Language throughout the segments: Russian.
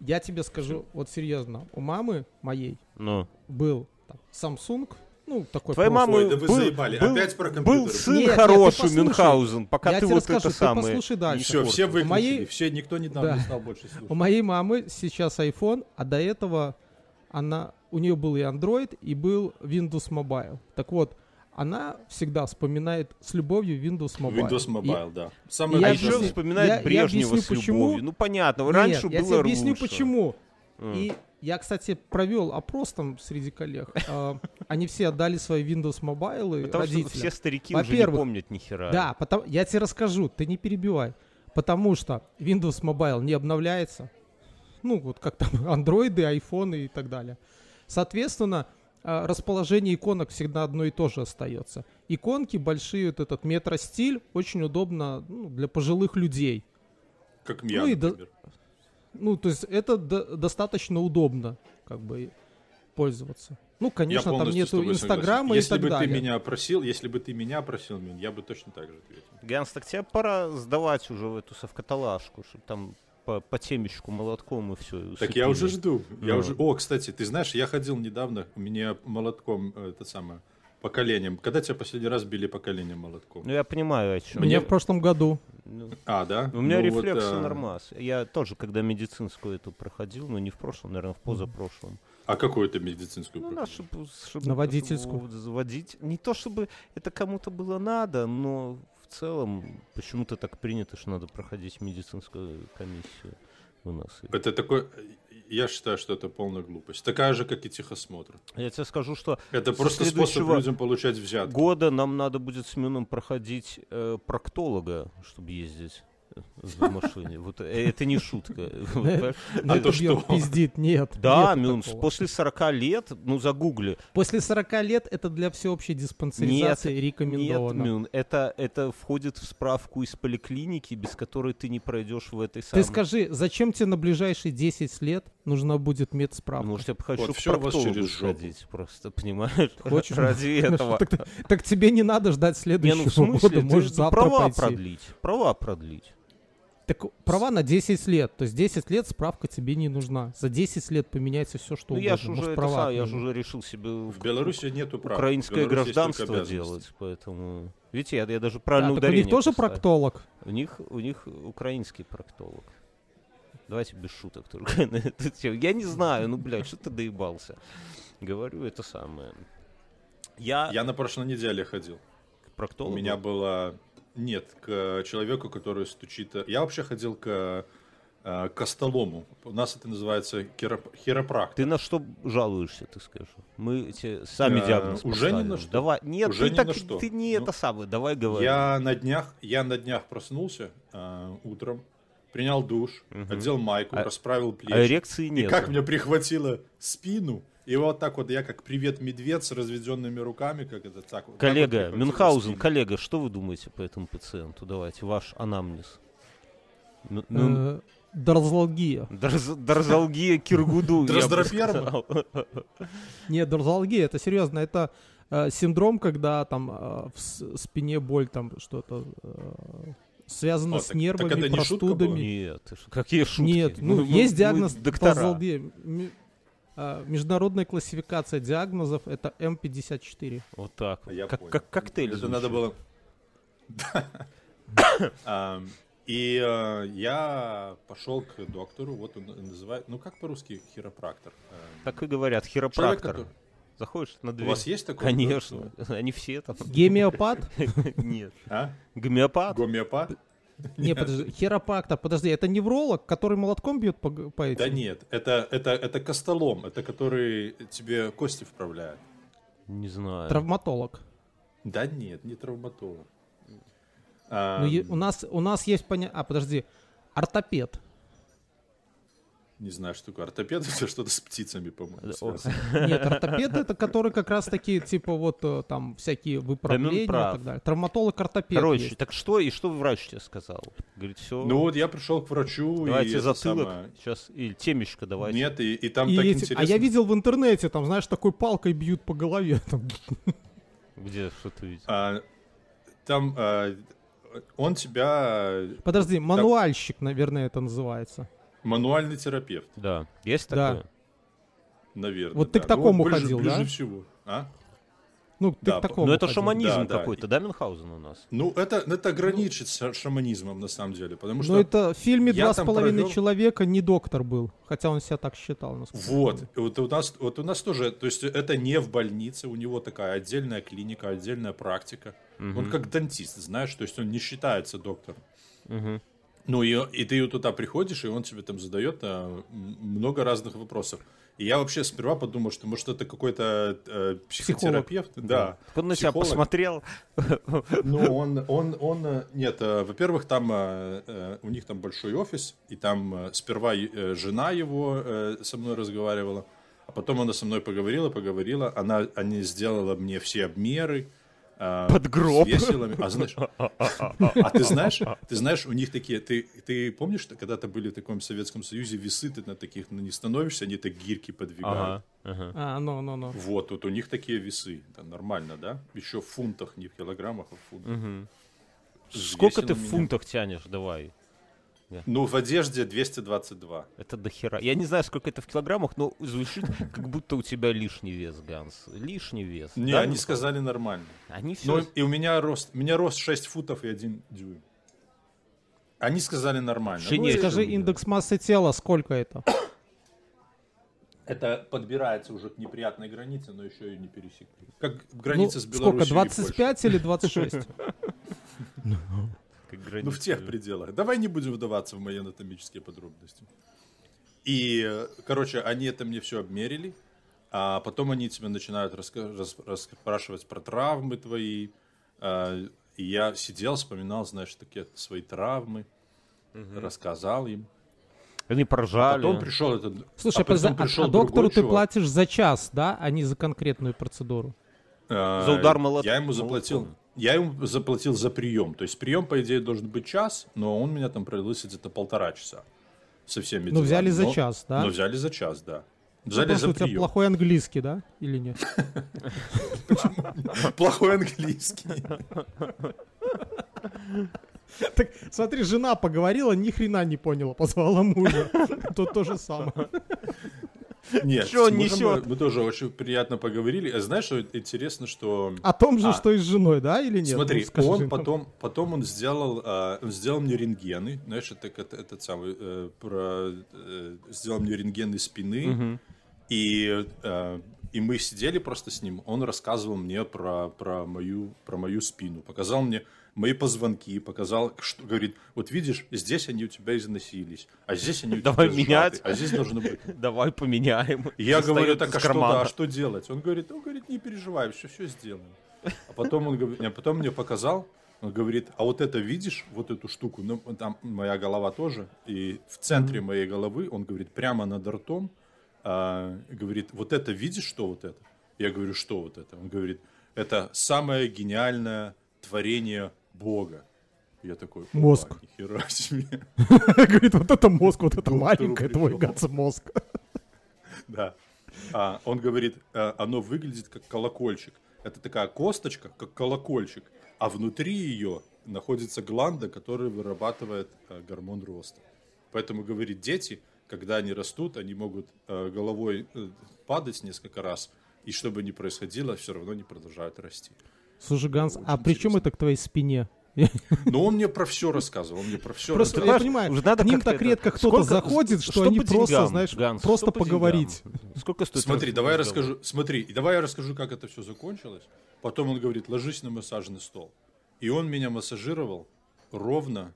Я тебе скажу, вот серьезно, у мамы моей Ну. был там, Samsung, ну, такой просто. мамы Ой, да вы был, заебали. был- Опять про был компьютеры. сын Нет, нет, хороший, послушай. Мюнхгаузен, пока Я ты вот расскажу, это ты самое... послушай дальше. Все, все У выключили. моей- Все, никто недавно Да. не стал больше У слушать. моей мамы сейчас iPhone, а до этого она, у нее был и Android, и был Windows Mobile. Так вот, она всегда вспоминает с любовью Windows Mobile. Windows И- Mobile, да. я Самое объясню- еще вспоминает я- я Брежнева объясню, с почему. любовью. Ну понятно, Нет, раньше я было тебе объясню, лучше. почему. М. И я, кстати, провел опрос там среди коллег. А, Они все отдали свои Windows Mobile Потому что родителям. все старики уже не помнят ни хера. Да, потом, я тебе расскажу, ты не перебивай. Потому что Windows Mobile не обновляется. Ну, вот как там андроиды, айфоны и так далее. Соответственно, расположение иконок всегда одно и то же остается. Иконки большие, вот этот метростиль, очень удобно ну, для пожилых людей. Как я, Ну и да- например. Ну, то есть это до- достаточно удобно, как бы, пользоваться. Ну, Я конечно, там нету. Инстаграма и Если так бы далее. ты меня просил, если бы ты меня просил, я бы точно так же ответил. Ганс, так тебе пора сдавать уже в эту совкаталажку, чтобы там по, по темечку молотком и все. Так я уже жду. Я Ну. уже. О, кстати, ты знаешь, я ходил недавно, у меня молотком э, это самое поколением. Когда тебя последний раз били поколением молотком? Ну я понимаю, о чем. Мне в прошлом году. Ну, А, да? у меня Ну вот, рефлексы а, нормас. Я тоже, когда медицинскую эту проходил, но не в прошлом, наверное, в позапрошлом. А какую ты медицинскую Ну, проходил? чтобы, чтобы- На водительскую. чтобы заводить. Не то, чтобы это кому-то было надо, но в целом почему-то так принято, что надо проходить медицинскую комиссию у нас. Это такой... Я считаю, что это полная глупость. Такая же, как и техосмотр. Я тебе скажу, что Это просто способ людям получать взятки. года нам надо будет с Мюном проходить э, проктолога, чтобы ездить в машине. Вот э, это не шутка. А то что? пиздит, нет. Да, после 40 лет, ну загугли. После 40 лет это для всеобщей диспансеризации Нет, рекомендовано. Мюн, это, это входит в справку из поликлиники, без которой ты не пройдешь в этой Ты самой... скажи, зачем тебе на ближайшие 10 лет нужна будет медсправка? Может, я хочу Вот у вас через жопу. сходить просто, понимаешь? Хочешь? Ради этого. так, так тебе не надо ждать Не, ну следующего в смысле, года, ты можешь же завтра права пойти. продлить. Права продлить. Так права на 10 лет. То есть 10 лет справка тебе не нужна. За 10 лет поменяется все, что Ну угодно. я же уже, права сам- я же уже решил себе В Беларуси нету прав. Украинское гражданство делать, поэтому... Видите, я, я даже правильно Да, так у ударение них тоже поставил. проктолог. У них, у них украинский проктолог. Давайте без шуток только на эту тему. Я не знаю, ну, блядь, что ты доебался. Говорю это самое. Я, Я на прошлой неделе ходил. к У проктологу. меня было... Нет, к человеку, который стучит... Я вообще ходил к э, костолому. У нас это называется хироп-. Ты на что жалуешься, ты скажи? Мы тебе сами Э, диагноз уже ни поставим. на что. Давай. Нет, Уже ты, ни так, на что. ты не Ну, это самое, давай говори. Я на днях, я на днях проснулся э, утром, принял душ, Мгм. одел майку, А- расправил плечи. А эрекции И нет. как мне прихватило спину. И вот так вот я как привет медведь с разведенными руками, как это так. вот- так вот Коллега, Мюнхгаузен, коллега, что вы думаете по этому пациенту? Давайте, ваш анамнез. Мю- Мюн- Э, Дорзалгия. Драз- Дорзалгия Киргуду. Дроздроперма? Нет, дорзалгия, это серьезно, это э, синдром, когда там э, в спине боль, там что-то э, связано О, с так- нервами, так это не шутка была? простудами. Нет, какие шутки? Нет, ну Мы- мы- есть мы диагноз доктора. Э, Международная классификация диагнозов это М54. Вот так вот. Я Как, понял. как коктейль. Это звучит. надо было... А, И э, я пошел к доктору, вот он называет, ну как по-русски хиропрактор? Э, Так и говорят, человек, хиропрактор. который- Заходишь на У дверь. вас есть такой? Конечно. Они все там. Гемиопат? Нет. А? Гомеопат? Гомеопат? Не, подожди, хиропрактор, подожди, это невролог, который молотком бьет по, по этим? Да нет, это, это, это костолом, это который тебе кости вправляет. Не знаю. Травматолог. Да нет, не травматолог. А, Ну, у, нас, у нас есть понятие... А, подожди. Ортопед. Не знаю, что такое ортопед, это что-то с птицами, по-моему. Нет, ортопед это который как раз таки, типа, вот э, там всякие выправления и прав. так далее. Травматолог, ортопед Короче, есть. так что, и что врач тебе сказал? Говорит, все. Ну вот я пришел к врачу, и давайте это затылок. самое- Сейчас, или темечко давайте. Нет, и, и там И так эти- интересно. А я видел в интернете, там, знаешь, такой палкой бьют по голове. там. Где, что ты видел? А, там а, он тебя... Подожди, мануальщик, наверное, это называется. Мануальный терапевт, Да, есть Да. такое? наверное. Вот ты да. к Ну, такому ближе- ходил, ближе да? всего. А? Ну, ты Да, к такому Ну это ходил. шаманизм Да, да. какой-то, да, Мюнхгаузен у нас? Ну, это, это граничит с шаманизмом, на самом деле, потому что... Но это в фильме «Два с половиной провел- человека» не доктор был, хотя он себя так считал. Вот, и вот у нас, вот у нас тоже, то есть это не в больнице, у него такая отдельная клиника, отдельная практика. Он как дантист, знаешь, то есть он не считается доктором. Мгм. Ну и, и ты туда приходишь, и он тебе там задает а, много разных вопросов. И я вообще сперва подумал, что может это какой-то э, психотерапевт, да. Он на психолог. посмотрел. Ну, он, он, он, э, нет, э, во-первых, там э, э, у них там большой офис, и там э, сперва э, жена его э, со мной разговаривала, а потом она со мной поговорила, поговорила, она, они сделала мне все обмеры, э, Под гроб. с веселами. А знаешь, а ты знаешь, ты знаешь, у них такие, ты, ты помнишь, что когда-то были в таком Советском Союзе весы, ты на таких ну, не становишься, они так гирки подвигают. Ага. А, ну, ну, ну. Вот, вот у них такие весы. Это нормально, да? Еще в фунтах, не в килограммах, а в фунтах. Сколько ты в фунтах тянешь? Давай. Ну, в одежде 222. Это до хера. Я не знаю, сколько это в килограммах, но звучит, как будто у тебя лишний вес, Ганс. Лишний вес. Не, Да, они Михаил? сказали нормально. Они все... Ну, и у меня рост, у меня рост 6 футов и 1 дюйм. Они сказали нормально. Вообще Ну, Скажи, индекс массы тела сколько это? Это подбирается уже к неприятной границе, но еще и не пересекли. Как Ну, граница с Беларусью сколько, 25 или 26? как Ну, граница. в тех пределах. Давай не будем вдаваться в мои анатомические подробности. И, короче, они это мне все обмерили, а потом они тебе начинают расспрашивать про травмы твои. А, И я сидел, вспоминал, знаешь, такие свои травмы, рассказал им. Они поржали. Потом пришел этот... Слушай, а потом подожди, а- пришел а доктору другой ты чувак. платишь за час, да, а не за конкретную процедуру? А, За удар молот- Я ему заплатил. молотком. Я ему заплатил за прием. То есть прием, по идее, должен быть час, но он меня там провелся где-то полтора часа. Со всеми Ну, делами. взяли за Но- час, да? Но взяли за час, да. Ну, Взяли что за у тебя прием. плохой английский, да? Или нет? Плохой английский. Так, смотри, жена поговорила, ни хрена не поняла, позвала мужа. Тут то же самое. Нет, с он несёт? Мы, мы тоже очень приятно поговорили. А знаешь, что интересно, что... О том же, А. что и с женой, да, или нет? Смотри, Ну, скажи он потом, потом он сделал, а, он сделал мне рентгены, знаешь, это, это- этот самый, э, про, э, сделал мне рентгены спины, и, э, и мы сидели просто с ним, он рассказывал мне про, про, мою, про мою спину, показал мне мои позвонки, показал, что, говорит, вот видишь, здесь они у тебя износились, а здесь они у Давай тебя менять. сжаты, а здесь должны быть. Давай поменяем. Я говорю, так а что, да, а что делать? Он говорит, он говорит, не переживай, все, все сделаем. А потом он говорит, а потом мне показал, он говорит, а вот это видишь, вот эту штуку, ну, там моя голова тоже, и в центре моей головы, он говорит, прямо над ртом, а, говорит, вот это видишь, что вот это? Я говорю, что вот это? Он говорит, это самое гениальное творение Бога. Я такой, «Опа, Мозг. Нихера себе. Говорит, вот это мозг, вот это маленькое твой гац мозг. Да. А, он говорит, э, оно выглядит как колокольчик. Это такая косточка, как колокольчик, а внутри ее находится гланда, которая вырабатывает э, гормон роста. Поэтому, говорит, дети, когда они растут, они могут э, головой падать несколько раз, и что бы ни происходило, все равно они продолжают расти. Слушай, Ганс, а при чем это к твоей спине? Но он мне про все рассказывал, он мне про все Просто рассказывал. я понимаю, уже надо к ним так это- редко кто-то Сколько- заходит, что, что они просто, деньгам, знаешь, Ганс, просто что по поговорить. деньгам? Сколько стоит? Смотри, давай я расскажу. Смотри, и давай я расскажу, как это все закончилось. Потом он говорит, ложись на массажный стол. И он меня массажировал ровно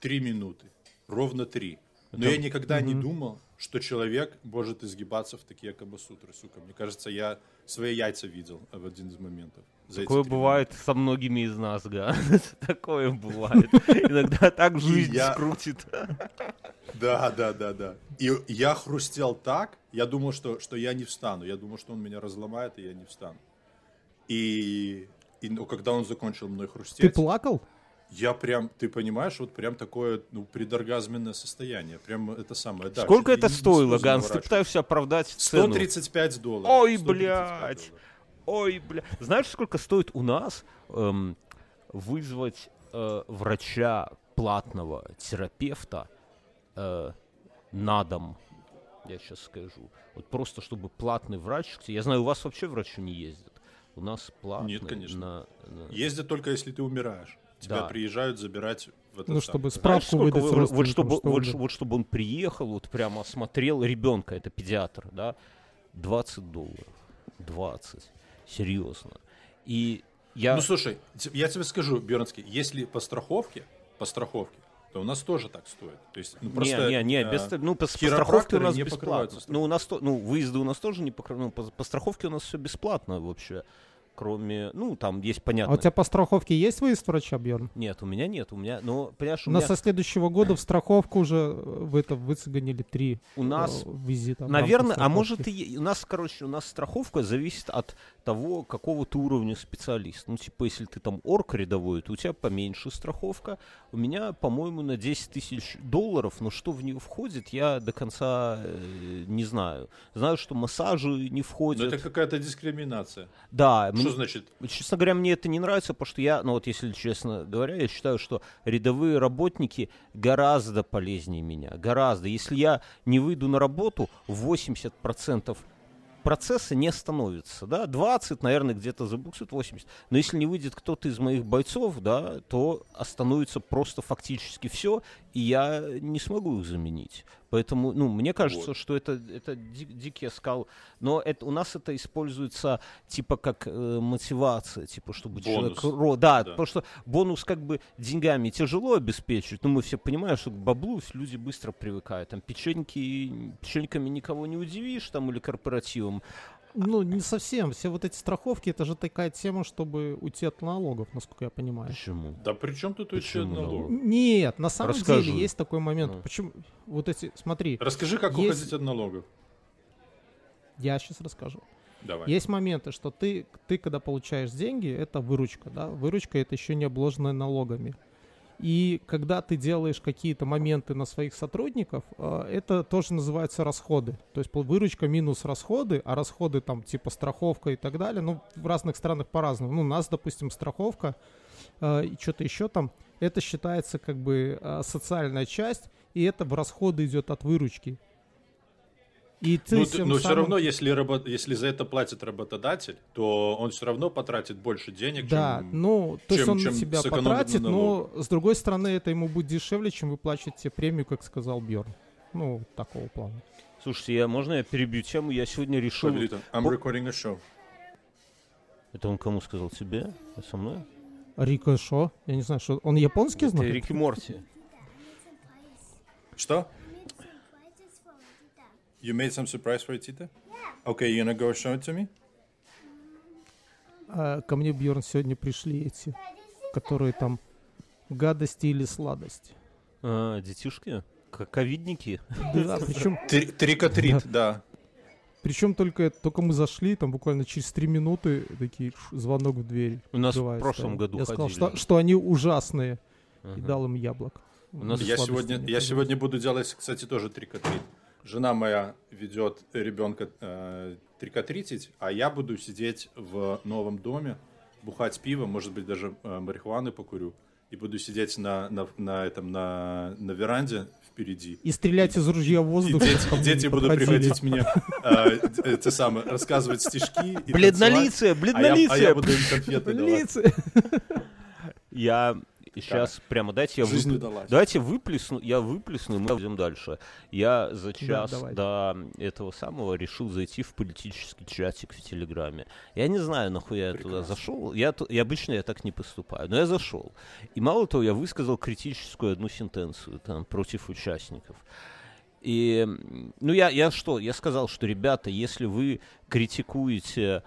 три минуты. Ровно три. Но я никогда не думал, что человек может изгибаться в такие камасутры, сука. Мне кажется, я свои яйца видел в один из моментов. Такое бывает со многими из нас, Ганс. Такое бывает. Иногда так жизнь я- скрутит. Да, да, да, да. И я хрустел так, я думал, что, что я не встану. Я думал, что он меня разломает, и я не встану. И, и ну, когда он закончил мной Ты хрустеть, плакал? Я прям, ты понимаешь, вот прям такое, ну, предоргазменное состояние. Прям это самое, да. Сколько это стоило, Ганс? Ты пытаешься оправдать цену. 135 долларов. Ой, 135 блядь. долларов. Ой, бля. Знаешь, сколько стоит у нас эм, вызвать э, врача платного терапевта э, на дом, я сейчас скажу. Вот просто чтобы платный врач, я знаю, у вас вообще врачи не ездят. У нас платный. Нет, конечно. На, на... Ездят только если ты умираешь. Тебя Да. приезжают забирать в этот Ну, чтобы Знаешь, справку сколько выдать вы- вот, чтобы, что вот, вот чтобы он приехал, вот прямо осмотрел ребенка, это педиатр, да, 20 долларов. 20. Серьезно. И я... Ну слушай, я тебе скажу, Бернский, если по страховке, по страховке, то у нас тоже так стоит. То есть, ну, просто, не, не, не, э, без, ну, по, по страховке у нас не бесплатно. Ну, у нас то, ну, выезды у нас тоже не покрываются. Ну, по, по страховке у нас все бесплатно вообще. Кроме, ну, там есть А понятно. у тебя по страховке есть выезд врача, Бьерн? Нет, у меня нет. У меня, ну, понимаешь, у, У нас меня, со следующего года в страховку уже э, в это выцегонили три у нас э, визита. Наверное, а может и у нас, короче, у нас страховка зависит от того, какого ты уровня специалист. Ну, типа, если ты там орк рядовой, то у тебя поменьше страховка. У меня, по-моему, на 10 тысяч долларов, но что в нее входит, я до конца э, не знаю. Знаю, что массажи не Ну, входят. это какая-то дискриминация. Да, Что мне- значит? Честно говоря, мне это не нравится, потому что я, ну вот если честно говоря, я считаю, что рядовые работники гораздо полезнее меня. Гораздо. Если я не выйду на работу, 80% процесса не становится, да, 20, наверное, где-то забуксует 80. Но если не выйдет кто-то из моих бойцов, да, то остановится просто фактически все, и я не смогу их заменить. Поэтому, ну, мне кажется, Вот. что это, это ди- дикий скал. Но это, у нас это используется типа как э, мотивация, типа чтобы Бонус. человек... ро- да, Да. потому что бонус как бы деньгами тяжело обеспечить, но мы все понимаем, что к баблу люди быстро привыкают. Там печеньки, печеньками никого не удивишь, там, или корпоративом. Ну, не совсем. Все вот эти страховки, это же такая тема, чтобы уйти от налогов, насколько я понимаю. Почему? Да при чем тут еще Почему налог? налог? Нет, на самом Расскажи. деле есть такой момент. Ну. Почему? Вот эти, смотри, Расскажи, как Есть- уходить от налогов. я сейчас расскажу. Давай. Есть моменты, что ты, ты когда получаешь деньги, это выручка, да, выручка это еще не обложенная налогами. И когда ты делаешь какие-то моменты на своих сотрудников, э, это тоже называется расходы. То есть выручка минус расходы, а расходы там типа страховка и так далее, ну в разных странах по-разному. Ну у нас, допустим, страховка э, и что-то еще там, это считается как бы э, социальная часть, и это в расходы идет от выручки. И ты Ну, тем но все самым- равно, если, рабо- если за это платит работодатель, то он все равно потратит больше денег, Да, чем... ну, то есть чем- он чем на себя потратит, но налогах. с другой стороны, это ему будет дешевле, чем выплачивать тебе премию, как сказал Бьорн. Ну, такого плана. Слушайте, я, можно я перебью тему? Я сегодня решил... I'm recording a show. Это он кому сказал? Тебе? А Со мной? Рико Шо? Я не знаю, что он японский Это знает? Рики Морти. Что? You made some surprise for Tita? Okay, you gonna go show it to me? А, ко мне, Бьорн, сегодня пришли эти, которые там гадости или сладости. А, детишки? К- Ковидники? Да, причем, Три- Трикотрит, да. причем только, только мы зашли, там буквально через три минуты такие звонок в дверь. У нас в прошлом году Я сказал, что, что они ужасные, и дал им яблок. У нас- Я сегодня, я сегодня буду делать, кстати, тоже трикотрит. Жена моя ведет ребенка э, трикотритить, а я буду сидеть в новом доме, бухать пиво, может быть, даже э, марихуаны покурю. И буду сидеть на, на, на, этом, на, на веранде впереди. И стрелять из ружья в И воздух. дети, чтобы и дети будут приходить мне э, д- те самые, рассказывать стишки. и Бледнолицая, танцевать, а я, а бледнолицая. я буду им конфеты давать. Я сейчас прямо дайте я Жизнь выпл-. Давайте выплесну, я выплесну, и мы пойдем дальше. Я за час давай. до этого самого решил зайти в политический чатик в Телеграме. Я не знаю, нахуя я туда Прекрасно. зашел. Я, и обычно я так не поступаю, но я зашел. И мало того, я высказал критическую одну сентенцию там против участников. И, ну, я, я что? Я сказал, что, ребята, если вы критикуете,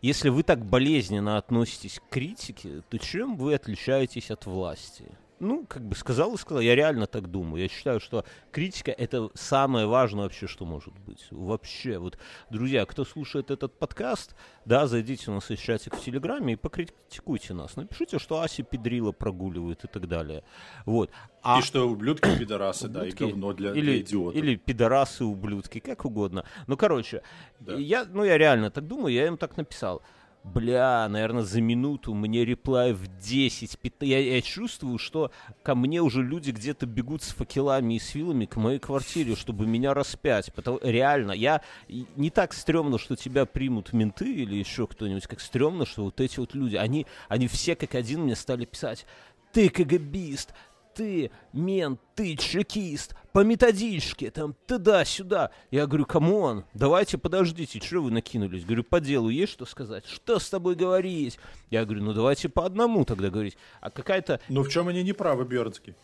если вы так болезненно относитесь к критике, то чем вы отличаетесь от власти? Ну, как бы сказал и сказал, я реально так думаю. Я считаю, что критика это самое важное вообще, что может быть. Вообще, вот, друзья, кто слушает этот подкаст, да, зайдите у нас в чатик в Телеграме и покритикуйте нас. Напишите, что Ася педрила прогуливает и так далее. Вот. А И что ублюдки, пидорасы, да, и ублюдки говно для, или, для идиотов. Или пидорасы, ублюдки, как угодно. Ну, короче, Да. я, ну, я реально так думаю, я им так написал. Бля, наверное, за минуту мне реплай в 10, 15. Я, я чувствую, что ко мне уже люди где-то бегут с факелами и с вилами к моей квартире, чтобы меня распять. Потому, реально, я не так стрёмно, что тебя примут менты или еще кто-нибудь, как стрёмно, что вот эти вот люди, они, они все как один мне стали писать, ты КГБист, ты мент, ты чекист, по методичке, там, туда-сюда. Я говорю, come on, давайте подождите, что вы накинулись? Говорю, по делу есть что сказать? Что с тобой говорить? Я говорю, ну давайте по одному тогда говорить. А какая-то... Ну в чем они не правы, Бердский?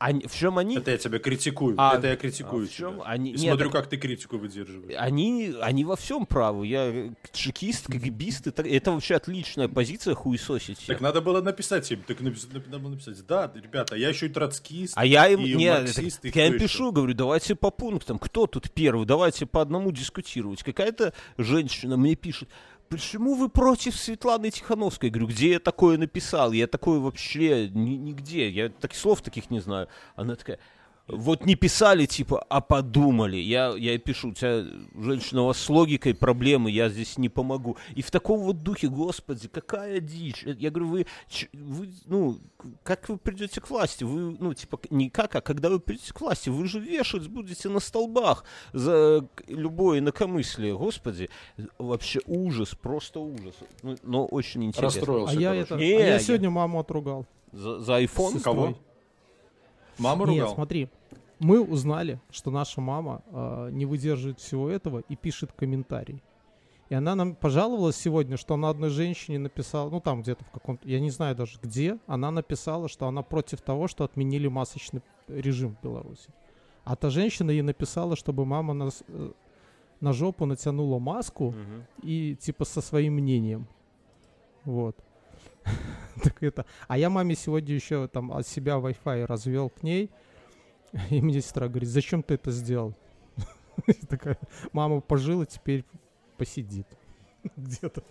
Они, в чем они? Это я тебя критикую. А, это я критикую а в чем тебя. они- И нет, смотрю, как ты критику выдерживаешь. Они, они во всем правы. Я э, чекист, КГБист. Это, это вообще отличная позиция хуесосить. Так надо было написать им. Так напис- надо было написать. Да, ребята, я еще и троцкист. А я им, и не, марксист, так и я им пишу, говорю, давайте по пунктам, кто тут первый, давайте по одному дискутировать. Какая-то женщина мне пишет, почему вы против Светланы Тихановской? Я говорю, где я такое написал? Я такое вообще ни- нигде, я так, слов таких не знаю. Она такая, вот не писали, типа, а подумали. Я, я пишу, у тебя, женщина, у вас с логикой проблемы, я здесь не помогу. И в таком вот духе, господи, какая дичь. Я говорю, вы, вы ну, как вы придете к власти? Вы, ну, типа, не как, а когда вы придете к власти, вы же вешать будете на столбах за любое инакомыслие. Господи, вообще ужас, просто ужас. Ну, но очень интересно. Расстроился, А я, это, а Не, я я- сегодня маму отругал. За, за iPhone? С кого? Маму Нет, ругал? смотри, мы узнали, что наша мама э, не выдерживает всего этого и пишет комментарий. И она нам пожаловалась сегодня, что она одной женщине написала, ну там где-то в каком-то, я не знаю даже где, она написала, что она против того, что отменили масочный режим в Беларуси. А та женщина ей написала, чтобы мама нас, э, на жопу натянула маску Мгм. и типа со своим мнением. Вот. Так это. А я маме сегодня еще там от себя Wi-Fi развел к ней. И мне сестра говорит, зачем ты это сделал? Такая, мама пожила, теперь посидит. Где-то.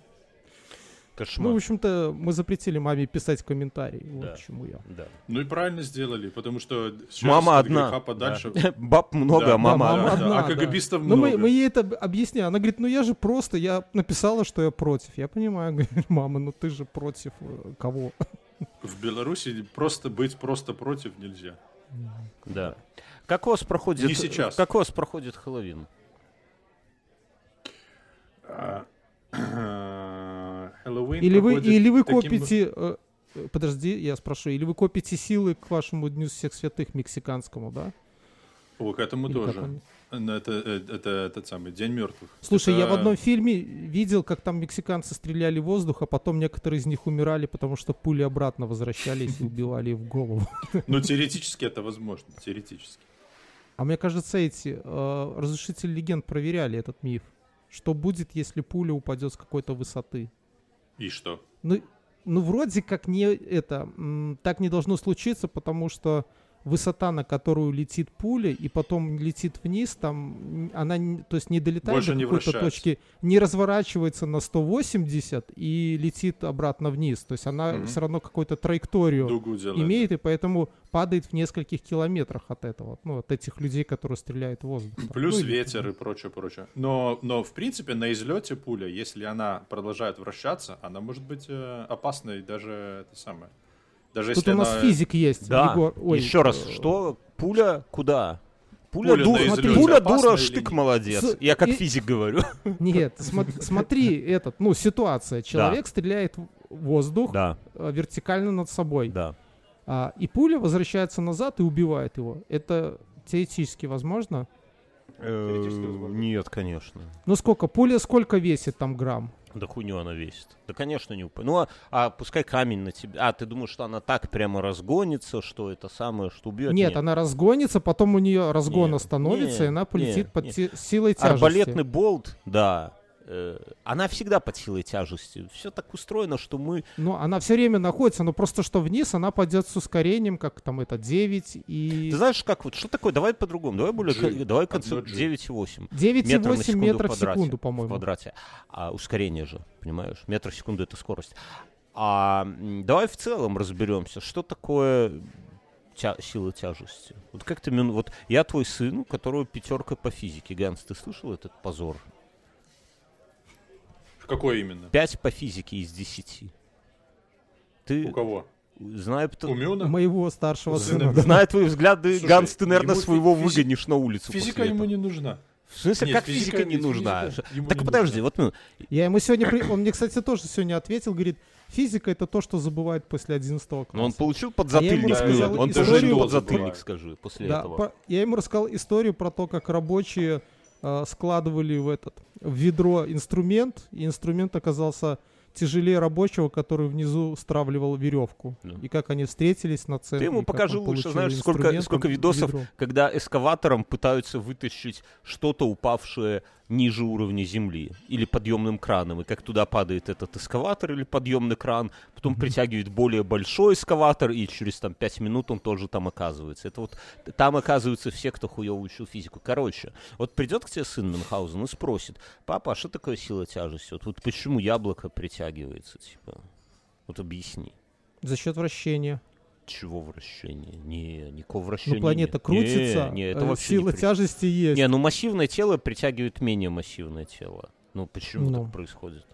Ну, в Кошмар. общем-то, мы запретили маме писать комментарии. Вот Да. почему я. Да. Ну и правильно сделали, потому что сейчас Мама одна. подальше. Да. Баб много, Да, а мама мама одна. Да, одна, А да. КГБистов Ну, мы, много. мы ей это об- объясняем. Она говорит, ну я же просто, я написала, что я против. Я понимаю, говорю, мама, ну ты же против э, кого? В Беларуси просто быть просто против нельзя. Да. Как у вас проходит... Не сейчас. Как у вас проходит Хэллоуин? А, Хэллоуин Или вы, или вы таким- копите... э, э, Подожди, я спрошу. Или вы копите силы к вашему Дню всех святых мексиканскому, да? О, к этому Или как тоже. он? Ну, Это, э, это этот самый День мертвых. Слушай, я в Это- одном фильме видел, как там мексиканцы стреляли в воздух, а потом некоторые из них умирали, потому что пули обратно возвращались и убивали их в голову. Ну, теоретически это возможно. Теоретически. А мне кажется, эти э, разрушители легенд проверяли этот миф. Что будет, если пуля упадет с какой-то высоты? И что? Ну, ну вроде как не это, так не должно случиться, потому что высота, на которую летит пуля, и потом летит вниз, там она, то есть не долетает Больше до какой-то точки, не разворачивается на 180 и летит обратно вниз. То есть она Мгм. все равно какую-то траекторию имеет, и поэтому падает в нескольких километрах от этого, ну, от этих людей, которые стреляют в воздух. там. Плюс Ну, или- ветер и прочее, прочее. Но, но, в принципе, на излете пуля, если она продолжает вращаться, она может быть э, опасной даже это самое. Даже Тут если у нас она... физик есть. Да. Егор. Ой, Еще раз, э, что? Пуля куда? Пуля, Пуля ду- на излете пуля дура, штык нет? молодец. С- Я как и- физик говорю. Нет, смо- смотри, этот, ну, ситуация. Человек стреляет в воздух Да, э, вертикально над собой, да. а, и пуля возвращается назад и убивает его. Это теоретически возможно? Теоретически возможно. Нет, конечно. Ну, сколько? Пуля сколько весит там грамм? Да хуйню она весит. Да, конечно, не упадет. Ну, а, а пускай камень на тебя... А, ты думаешь, что она так прямо разгонится, что это самое, что убьет? Нет, она разгонится, потом у нее разгон Не, остановится, не, и она полетит не, под не. те- силой тяжести. Арбалетный болт, да. Э, она всегда под силой тяжести. Все так устроено, что мы... Ну, она все время находится, но просто что вниз, она пойдет с ускорением, как там это, 9 и... Ты знаешь, как вот, что такое? Давай по-другому. Давай более... G. Давай концепт G. 9,8. 9,8 секунду метров в секунду, в по-моему. квадрате. А ускорение же, понимаешь? Метр в секунду это скорость. А давай в целом разберемся, что такое тя- сила тяжести. Вот как ты, вот я твой сын, у которого пятерка по физике. Ганс, ты слышал этот позор? Какой именно? 5 по физике из 10. Ты, У кого? зная, У Мюна? Моего старшего У сына. сына. да. зная твои взгляды, Слушай, Ганс, ты, наверное, своего фи- физи- выгонишь на улицу Физика после ему этого. не нужна. В смысле, Нет, как физика- физика не физика нужна? ему Так не подожди, нужна. вот ну, Я ему сегодня, при- он мне, кстати, тоже сегодня ответил, говорит, физика это то, что забывают после 11 класса. ну, он получил подзатыльник. рассказал Он историю- получил Тоже подзатыльник, скажи, после Да, этого. по- я ему рассказал историю про то, как рабочие складывали в этот в ведро инструмент, и инструмент оказался тяжелее рабочего, который внизу стравливал веревку. Да. И как они встретились на центре. Ты ему покажи лучше, знаешь, сколько, сколько видосов, ведро. когда эскаватором пытаются вытащить что-то упавшее ниже уровня земли или подъемным краном, и как туда падает этот эскаватор или подъемный кран, потом притягивает более большой эскаватор, и через там 5 минут он тоже там оказывается. Это вот там оказываются все, кто хуево учил физику. Короче, вот придет к тебе сын Мюнхгаузен и спросит, папа, а что такое сила тяжести? Вот, вот почему яблоко притягивается, типа? Вот объясни. За счет вращения. Чего вращения? Не, никакого вращения Ну, планета нет. крутится, Не, не, это э, вообще сила не тяжести есть. Не, ну массивное тело притягивает менее массивное тело. Ну почему Ну. так происходит?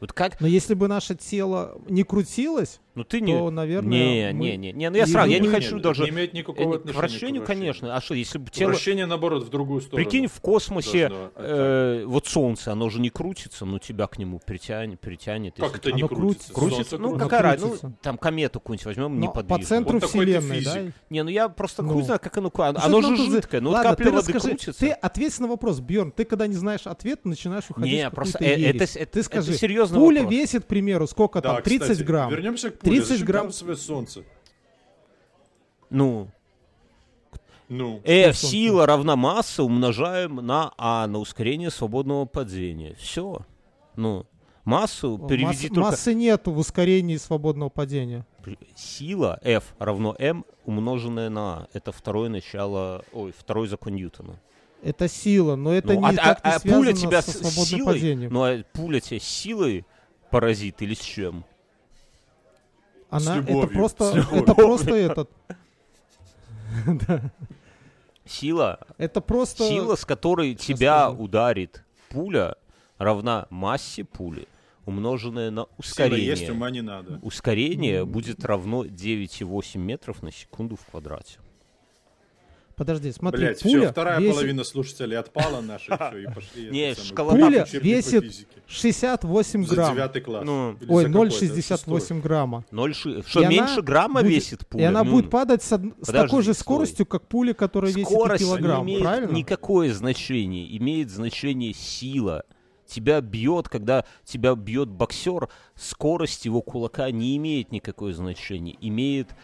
Вот как? Но если бы наше тело не крутилось, Ну ты не... то, наверное, не, мы- не, не, не, ну я сразу, я не бы- хочу Нет, даже... Не имеет э, никакого не- отношения К вращению, конечно. А что, если бы тело... Вращение, наоборот, в другую сторону. Прикинь, в космосе э, вот солнце, оно же не крутится, но тебя к нему притянет. притянет Как это не Оно крутится? крутится. Солнце Ну, крутится. какая Оно разница? Ну, там комету какую-нибудь возьмем но неподвижную. по центру Вот Вселенной, да? Не, ну я просто Ну. хуй знаю, как оно... Ну, Оно что же жидкое, ну вот Ладно, капля воды крутится. Ты ответь на вопрос, Бьорн. Ты когда не знаешь ответ, начинаешь уходить Не, просто э- ересь. это, Ты скажи, это серьезный пуля вопрос. весит, к примеру, сколько Да, там? 30 кстати, грамм. Вернемся к пуле. 30 Зачем грамм. свое солнце? Ну, Ну, F Что сила равна масса умножаем на А, на ускорение свободного падения. Все. Ну, массу переведи Масс- только... Массы нету в ускорении свободного падения. Сила F равно m умноженное на А. Это второе начало... Ой, второй закон Ньютона. Это сила, но это Ну, не, а, а- не а пуля тебя со с свободным силой? падением. Ну, а пуля тебя силой поразит или с чем? Она, это любовью, просто, с любовью. это просто этот, Сила, это просто... сила, с которой Сейчас тебя скажу. ударит пуля, равна массе пули, умноженное на сила ускорение. есть, ума не надо. Ускорение будет равно 9,8 метров на секунду в квадрате. Подожди, смотри, Блять, пуля все, вторая весит половина слушателей отпала наша, всё, и пошли. Не, Пуля весит физике. 68 За грамм. девятый класс. Ну, Ой, за какой-то, 0,68 грамма. 0, ши- Что, меньше грамма весит пуля? И она будет падать с, такой же скоростью, как пуля, которая весит килограмм, не имеет правильно? никакое значение. Имеет значение сила. Тебя бьет, когда тебя бьет боксер, скорость его кулака не имеет никакое значения. Имеет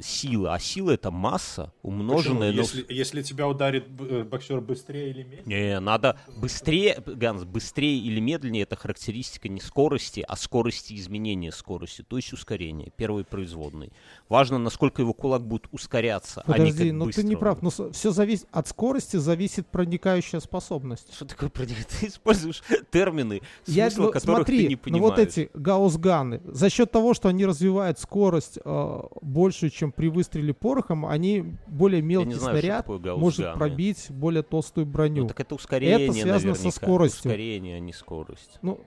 сила. А сила это масса, Почему? умноженная на... Если, если тебя ударит э, боксер быстрее или меньше? Не, надо быстрее, Ганс, быстрее или медленнее, это характеристика не скорости, а скорости изменения скорости, то есть ускорения, первой производной. Важно, насколько его кулак будет ускоряться, а не Подожди, как но быстро. ты не прав. Но все зависит от скорости, зависит проникающая способность. Что такое проник- Ты используешь термины, Я, смысла ну, которых смотри, ты не ну понимаешь. вот эти гаусганы, за счет того, что они развивают скорость э, большую, чем при выстреле порохом, они более мелкий знаю, снаряд может пробить более толстую броню. Ну, так это ускорение, связано со наверняка. скоростью. Ускорение, а не скорость. Ну,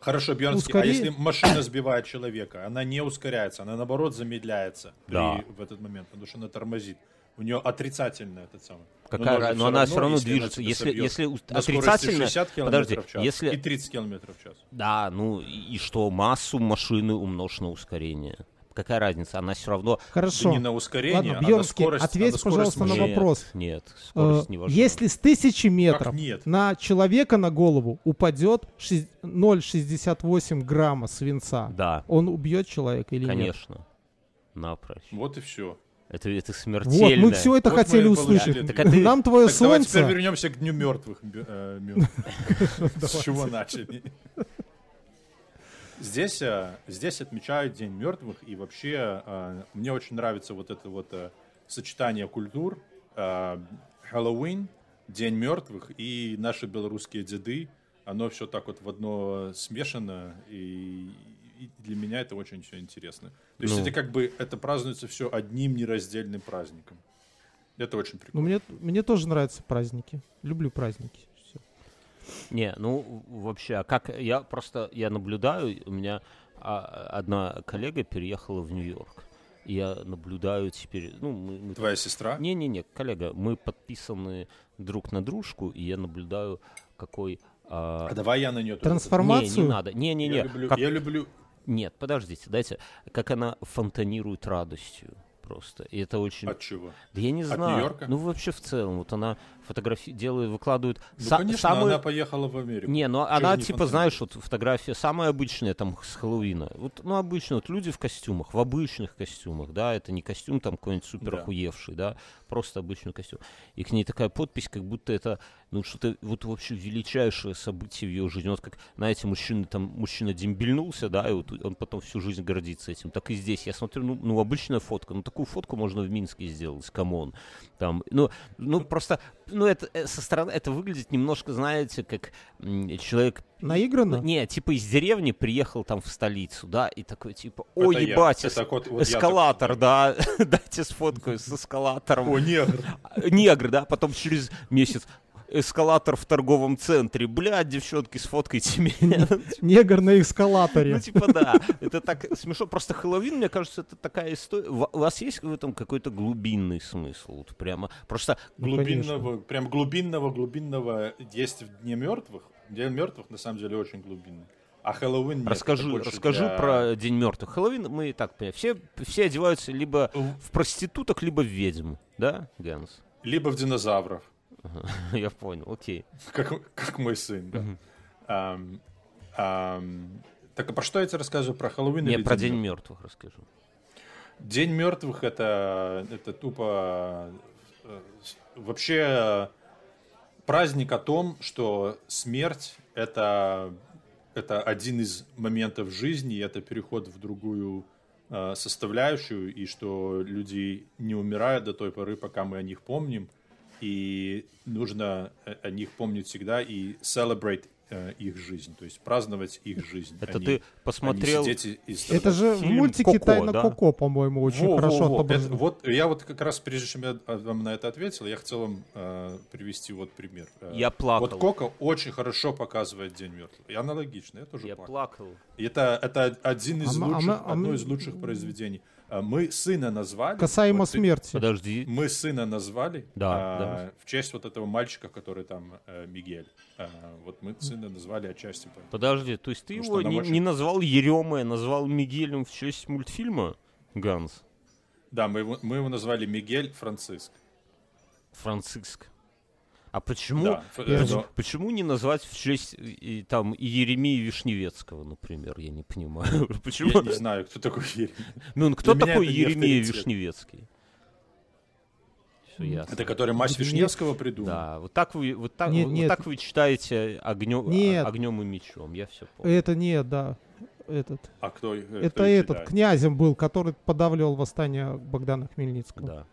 Хорошо, Бьернский, Ускорей- а если машина сбивает человека, она не ускоряется, она наоборот замедляется при- Да. в этот момент, потому что она тормозит. У нее отрицательно этот самый. Какая но, но она все равно если она движется. Если, если отрицательно... 60 км Подожди, в час если- и 30 км в час. Да, ну и и что, массу машины умножь на ускорение. Какая разница? Она все равно... хорошо. Не на ускорение, Ладно, а на Бьернский, скорость. а ответь, на скорость пожалуйста, на машины. Нет, вопрос. Нет, Э, скорость не важна. если с тысячи метров нет? на человека на голову упадет шесть- 0,68 грамма свинца, Да, он убьет человека или нет? конечно. Напрочь. Вот и все. Это, это Вот, смертельно. мы все это Вот хотели услышать. Так а ты- Нам твое Так давайте теперь солнце... вернемся к Дню мертвых. Э, мертвых. С чего начали? Здесь, э, здесь отмечают День мертвых, и вообще э, мне очень нравится вот это вот э, сочетание культур. Хэллоуин, День мертвых и наши белорусские деды. Оно все так вот в одно смешано, и, и для меня это очень все интересно. То есть Ну. это как бы, это празднуется все одним нераздельным праздником. Это очень Ну, прикольно. мне, мне тоже нравятся праздники. Люблю праздники. Не, ну вообще, а как я просто я наблюдаю, у меня а, одна коллега переехала в Нью-Йорк. Я наблюдаю теперь, ну, мы, мы- Твоя сестра? Не-не-не, коллега, мы подписаны друг на дружку, и я наблюдаю, какой... а, А давай я на нее Трансформацию? Не, не надо. Не-не-не. Я люблю, как- я люблю Нет, подождите, дайте. Как она фонтанирует радостью просто. И это очень... от чего? Да я не от знаю. Нью-Йорка? Ну, вообще в целом. Вот она фотографии делает, выкладывает... Ну, са- конечно, самую- она поехала в Америку. Не, ну Чё она не типа, знаешь, вот фотография самая обычная там с Хэллоуина. Вот, ну, обычно вот люди в костюмах, в обычных костюмах, да, это не костюм там какой-нибудь супер Да. охуевший, да, просто обычный костюм. И к ней такая подпись, как будто это, ну, что-то вот вообще величайшее событие в ее жизни. Вот как, знаете, мужчина там, мужчина дембельнулся, да, и вот он потом всю жизнь гордится этим. Так и здесь. Я смотрю, ну, ну обычная фотка, ну, такую фотку можно в Минске сделать, come on. Там, ну, ну, просто, ну, это э, со стороны, это выглядит немножко, знаете, как человек Наигранно? ну, не, типа из деревни приехал там в столицу, да, и такой типа, о, Это я. ебать, Это эс- вот- вот я эскалатор, так да, дайте сфоткаю с эскалатором. О, негр. Негр, да, потом через месяц эскалатор в торговом центре. Блядь, девчонки, сфоткайте меня. Негр на эскалаторе. Ну, типа, да. Это так смешно. Просто Хэллоуин, мне кажется, это такая история. У вас есть в этом какой-то глубинный смысл? Вот прямо. Просто Ну. Глубинного, прям глубинного, глубинного есть в Дне мертвых. День мертвых на самом деле очень глубинный. А Хэллоуин нет. это расскажи, для- про День мертвых. Хэллоуин, мы и так понимаем. Все, все одеваются либо в проституток, либо в ведьм. Да, Ганс? Либо в динозавров, Я понял, окей. как, как мой сын. Да. Ам, ам, так а про что я тебе рассказываю? Про Хэллоуин Не, или про День мертвых? расскажу. День мертвых это, это тупо э, вообще праздник о том, что смерть это, это один из моментов жизни, это переход в другую э, составляющую, и что люди не умирают до той поры, пока мы о них помним, и нужно э, о них помнить всегда и celebrate э, их жизнь, то есть праздновать их жизнь. Это а ты а не посмотрел... сидеть и- и Это же в фильм мультике «Коко», «Тайна да? Коко», по-моему, очень Во, хорошо во, во. отображено. Это вот я вот как раз, прежде чем я а, вам на это ответил, я хотел вам э, привести вот пример. Э, Я плакал. Вот Коко очень хорошо показывает День мертвых. И аналогично, я тоже Я плакал. плакал. Это, это один из А а лучших, мы- а одно из лучших произведений. А Мы сына назвали. Касаемо вот ты- смерти. Подожди. Мы сына назвали Да, а, в честь вот этого мальчика, который там э, Мигель. А, вот мы сына назвали отчасти. поэтому. Подожди, то есть ты Потому его не, очень- не назвал Еремой, а назвал Мигелем в честь мультфильма Ганс? Да, мы его, мы его назвали Мигель Франциск. Франциск. А почему, Да, Я это- почему не назвать в честь и, там и Еремии Вишневецкого, например? Я не понимаю. Почему? я не знаю, кто такой Еремей. Ну, он кто Для такой Еремия. Вишневецкий? Все ясно. Это который мать Нет. Вишневского придумал. Да, вот так вы, вот так, Нет, вот нет. так вы читаете огнем, Нет. огнем и мечом. Я все понял. Это нет, да. Этот. А кто, э, кто Это этот, читает? князем был, который подавливал восстание Богдана Хмельницкого. Да,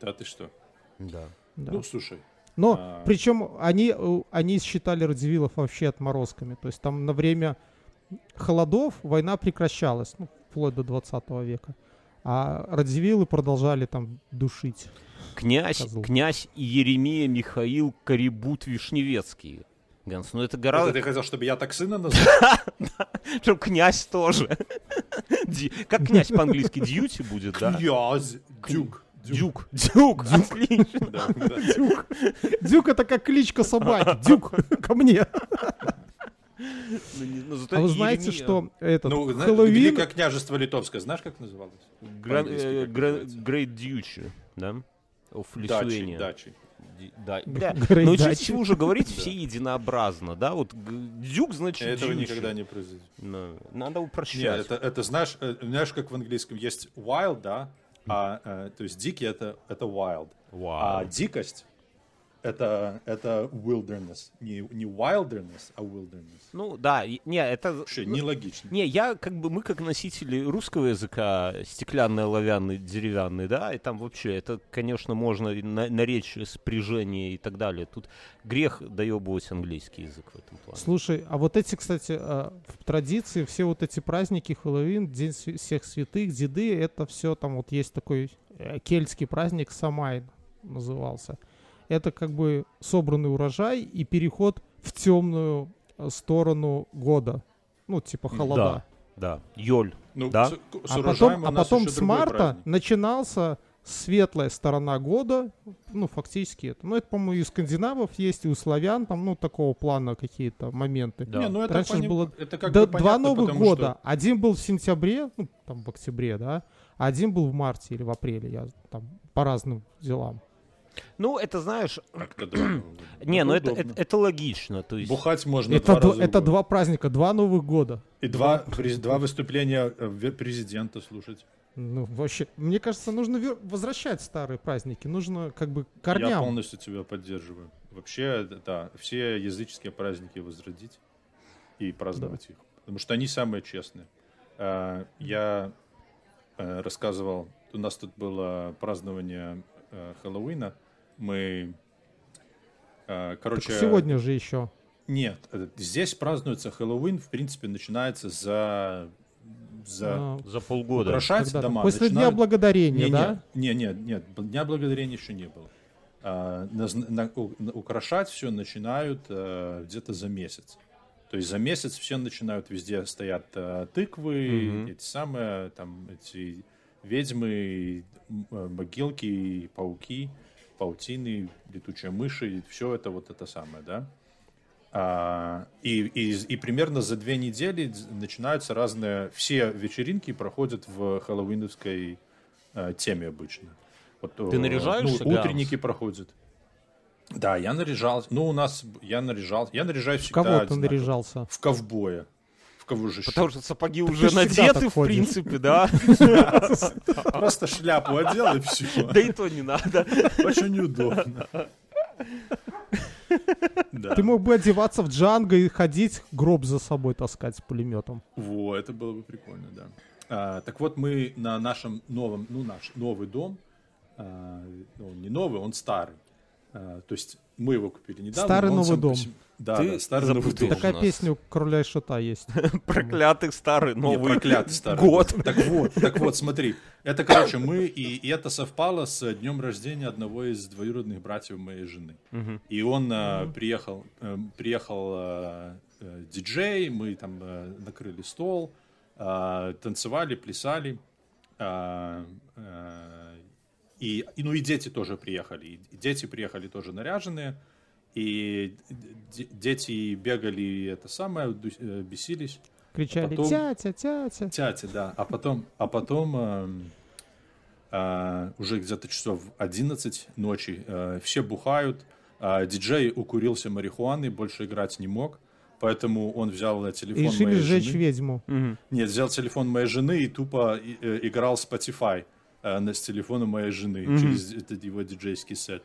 Да ты что? да. Да. Ну, слушай. Но а- причем они, э, они считали Радзивиллов вообще отморозками. То есть там на время холодов война прекращалась, ну, вплоть до 20 века. А Радзивиллы продолжали там душить. Князь, Козл. князь Еремия Михаил Карибут Вишневецкий. Ганс, ну это Это гораздо... ты хотел, чтобы я так сына назвал? Причем князь тоже. Как князь по-английски? Duty будет, да? Князь Duke. Duke. Duke. Отлично. Да, да. Duke. Duke это как кличка собаки. Duke ко мне. Ну, не- ну, зато А вы знаете, Еремия- что этот Ну, Хэллоуин... Великое княжество Литовское, знаешь, как называлось? Гран- э? Great Duchy, да? Of Дачи, Lithuania. дачи. Ди- Да, бля, Great научитесь Duchy. уже говорить Да. все единообразно, да? Вот дюк значит Этого дючи. никогда не произойдет. Ну, Надо Нет, упрощать. это, это знаешь, э, знаешь, как в английском есть wild, да? А, э, то есть дикий это, это wild. Вау. А дикость это, это wilderness. Не, не wilderness, а wilderness. Ну да, не, это... Вообще нелогично. Не, я как бы, мы как носители русского языка, стеклянный, оловянный, деревянный, да, и там вообще, это, конечно, можно и на- наречь спряжение и так далее. Тут грех доебывать английский язык в этом плане. Слушай, а вот эти, кстати, э, в традиции все вот эти праздники, Хэллоуин, День всех святых, деды, это все там вот есть такой э, кельтский праздник Самайн назывался. Это как бы собранный урожай и переход в темную э, сторону года. Ну, типа холода. Да, Йоль. Ну, Да. с, с А потом, а потом с марта праздник. начинался светлая сторона года, ну, фактически это. Ну, это, по-моему, и у скандинавов есть, и у славян, там, ну, такого плана какие-то моменты. Да. Не, ну это, Раньше поним- было это как Да, бы два понятно, новых потому года. что- Один был в сентябре, ну, там, в октябре, да, а один был в марте или в апреле, я там по разным делам. Ну, это знаешь, Как-то года. не, ну это, это, это логично. То есть, Бухать можно это два раза в это год. два праздника, два новых года. И два, през- два выступления э, президента слушать. Ну, вообще, мне кажется, нужно вер- возвращать старые праздники. Нужно как бы к Я корням. полностью тебя поддерживаю. Вообще, да, все языческие праздники возродить и праздновать их. Потому что они самые честные. А, Я э, рассказывал, у нас тут было празднование э, Хэллоуина. Мы, э, Так короче... сегодня же еще. Нет, э, здесь празднуется Хэллоуин, в принципе, начинается за... за а, за полгода. украшать когда дома. После Дня начинают- Благодарения, не, да? Не, не, нет, б- Дня Благодарения еще не было. А, на- у- на- украшать все начинают э, где-то за месяц. То есть за месяц все начинают, везде стоят э, тыквы, Мгм. эти самые, там, эти ведьмы, могилки, пауки, паутины, летучие мыши, все это вот это самое, да. А, и, и, и примерно за две недели начинаются разные, все вечеринки проходят в хэллоуиновской э, теме обычно. Вот, Ты э, наряжаешься, Ну, Ганс? утренники проходят. Да, я наряжался. Ну, у нас, я наряжался, я наряжаюсь В всегда кого ты одинаково. наряжался? В ковбоя. В кого же Потому что сапоги Так уже ты надеты, в ходишь. принципе, да. Просто шляпу одел и все. Да и то не надо. Очень неудобно. Да. Ты мог бы одеваться в джанго и ходить, гроб за собой таскать с пулеметом. Во, это было бы прикольно, да. А, так вот, мы на нашем новом, ну, наш новый дом, а, он не новый, он старый. А, то есть мы его купили недавно. Старый новый по дом. себе- Да, Ты да, старый новый запутал. дом. Такая нас. песня у короля и шута есть. Проклятый старый новый проклятый старый год. Так вот, так вот, смотри. Это, короче, мы, и, и это совпало с днем рождения одного из двоюродных братьев моей жены. И он а, приехал, э, приехал э, диджей, мы там э, накрыли стол, танцевали, плясали. э, и, и, ну и дети тоже приехали. И дети приехали тоже наряженные. И дети бегали, это самое, э, бесились. Кричали потом- «Тятя, тятя». Тятя, да. А потом, а потом эм, а, уже где-то часов 11 ночи э, все бухают. а диджей укурился марихуаной, больше играть не мог. Поэтому он взял э, телефон Решили моей сжечь жены. ведьму. Мгм. Нет, взял телефон моей жены и тупо э, играл Spotify э, на- с телефона моей жены Мгм. через этот его диджейский сет.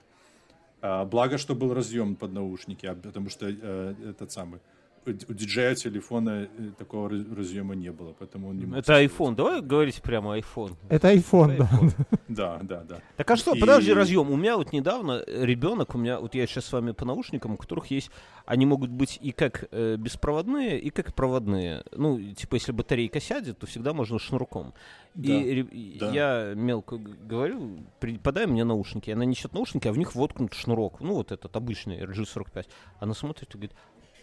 А, благо, что был разъем под наушники, а, потому что э, этот самый у диджея телефона э, такого раз- разъема не было, поэтому он не мог. Это iPhone. Давай говорить прямо iPhone. Это iPhone, да. iPhone. Да, да, да. Так а что, И- подожди, разъем. У меня вот недавно ребенок, у меня, вот я сейчас с вами по наушникам, у которых есть, они могут быть и как э, беспроводные, и как проводные. Ну, типа, если батарейка сядет, то всегда можно шнурком. Да, И и да. я мелко говорю, подай мне наушники. Она несет наушники, а в них воткнут шнурок. Ну, вот этот обычный RG45. Она смотрит и говорит,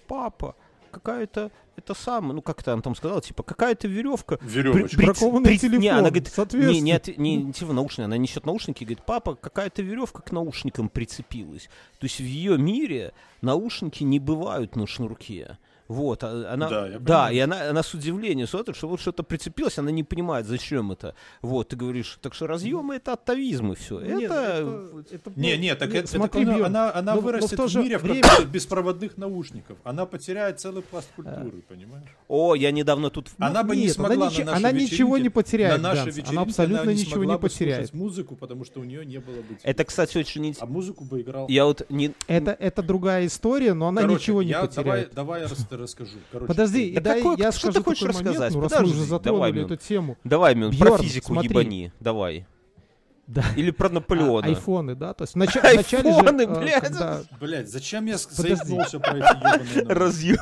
папа, какая-то, это самое, ну, как это она там сказала, типа, какая-то веревка Веревочка. При- Бракованный при- телефон, Не, она говорит, не, соответственно. не, от- не, не типа наушники, она несет наушники и говорит, папа, какая-то веревка к наушникам прицепилась. То есть в ее мире наушники не бывают на шнурке. Вот, а- она, Да, я да, и она, она с удивлением смотрит, что вот что-то прицепилось, она не понимает, зачем это. Вот, ты говоришь, так что разъемы это оттавизмы, все. Нет, это, это- Не, не, так не, это, смотри, это она, она, она но- но в вырастет то в же мире в время- каких-то беспроводных наушников. Она потеряет целый пласт культуры, понимаешь? О, я недавно тут... Она бы не нет, смогла она, на ниче- нашей она ничего не потеряет, на нашей Ганс. Она абсолютно она не ничего смогла не бы потеряет. музыку, потому что у нее не было бы... Это, кстати, очень... ин- А музыку бы играл... Я вот не... Это, это другая история, но она Короче, ничего не я, потеряет. Давай, давай рас- расскажу. Короче, Подожди, Да и дай какой- я что скажу ты хочешь такой момент, рассказать? ну, раз мы уже затронули давай, эту тему. Давай, Мин, про физику смотри. ебани, давай. Да. Или про Наполеона. А, айфоны, да? То есть в нача- в начале же, Айфоны, э, блядь. когда- Блять, зачем я Подожди. заикнулся про эти ебаные? Разъем.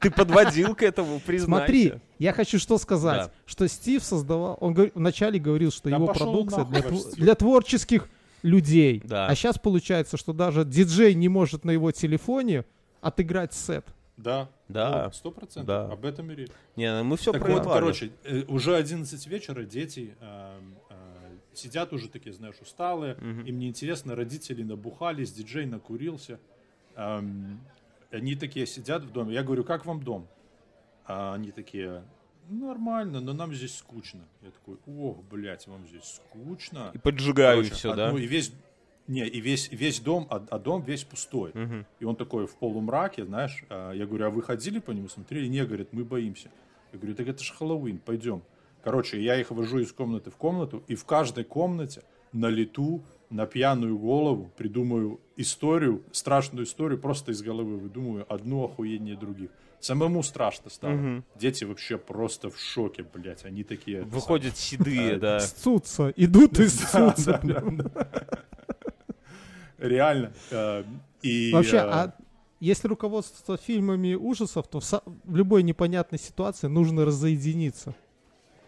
Ты подводил к этому, признайся. Смотри, я хочу что сказать, Да. что Стив создавал, он говор- вначале говорил, что Да его продукция для, Стив. для творческих людей. Да. А сейчас получается, что даже диджей не может на его телефоне отыграть сет. Да. Да. Вот, Сто процентов. Да. Об этом и речь. Не, ну мы все Так вот, короче, э, уже 11 вечера, дети э, э, сидят уже такие, знаешь, усталые. Им неинтересно, родители набухались, диджей накурился. Эм, они такие сидят в доме. Я говорю, как вам дом? А они такие, нормально, но нам здесь скучно. Я такой, ох, блядь, вам здесь скучно. И поджигаю Короче, все, а, да? Ну и весь, не, и весь, весь дом, а, а дом весь пустой. Мгм. И он такой в полумраке, знаешь, а, я говорю, а вы ходили по нему, смотрели? Не, говорит, мы боимся. Я говорю, так это же Хэллоуин, пойдем. Короче, я их вожу из комнаты в комнату, и в каждой комнате на лету, на пьяную голову придумаю историю, страшную историю, просто из головы выдумываю одну охуеннее других. Самому страшно стало. Мгм. Дети вообще просто в шоке, блядь. Они такие... Выходят седые, да. Ссутся, идут и да. Реально. Э, И, Вообще, э, а если руководство фильмами ужасов, то в, са- в любой непонятной ситуации нужно разоединиться.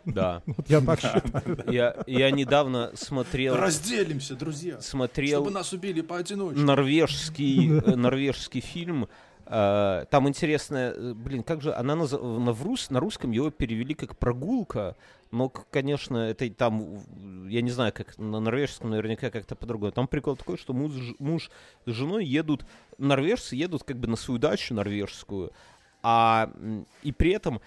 Да. Вот я так считаю. Я, я недавно смотрел, Разделимся, друзья. смотрел Чтобы нас убили поодиночке. норвежский, норвежский фильм. Э, Там интересная, э, блин, как же она наз- на, рус- на русском его перевели как прогулка, но, конечно, это там, я не знаю, как на норвежском наверняка как-то по-другому. Там прикол такой, что муж, муж с женой едут, норвежцы едут как бы на свою дачу норвежскую, а и при этом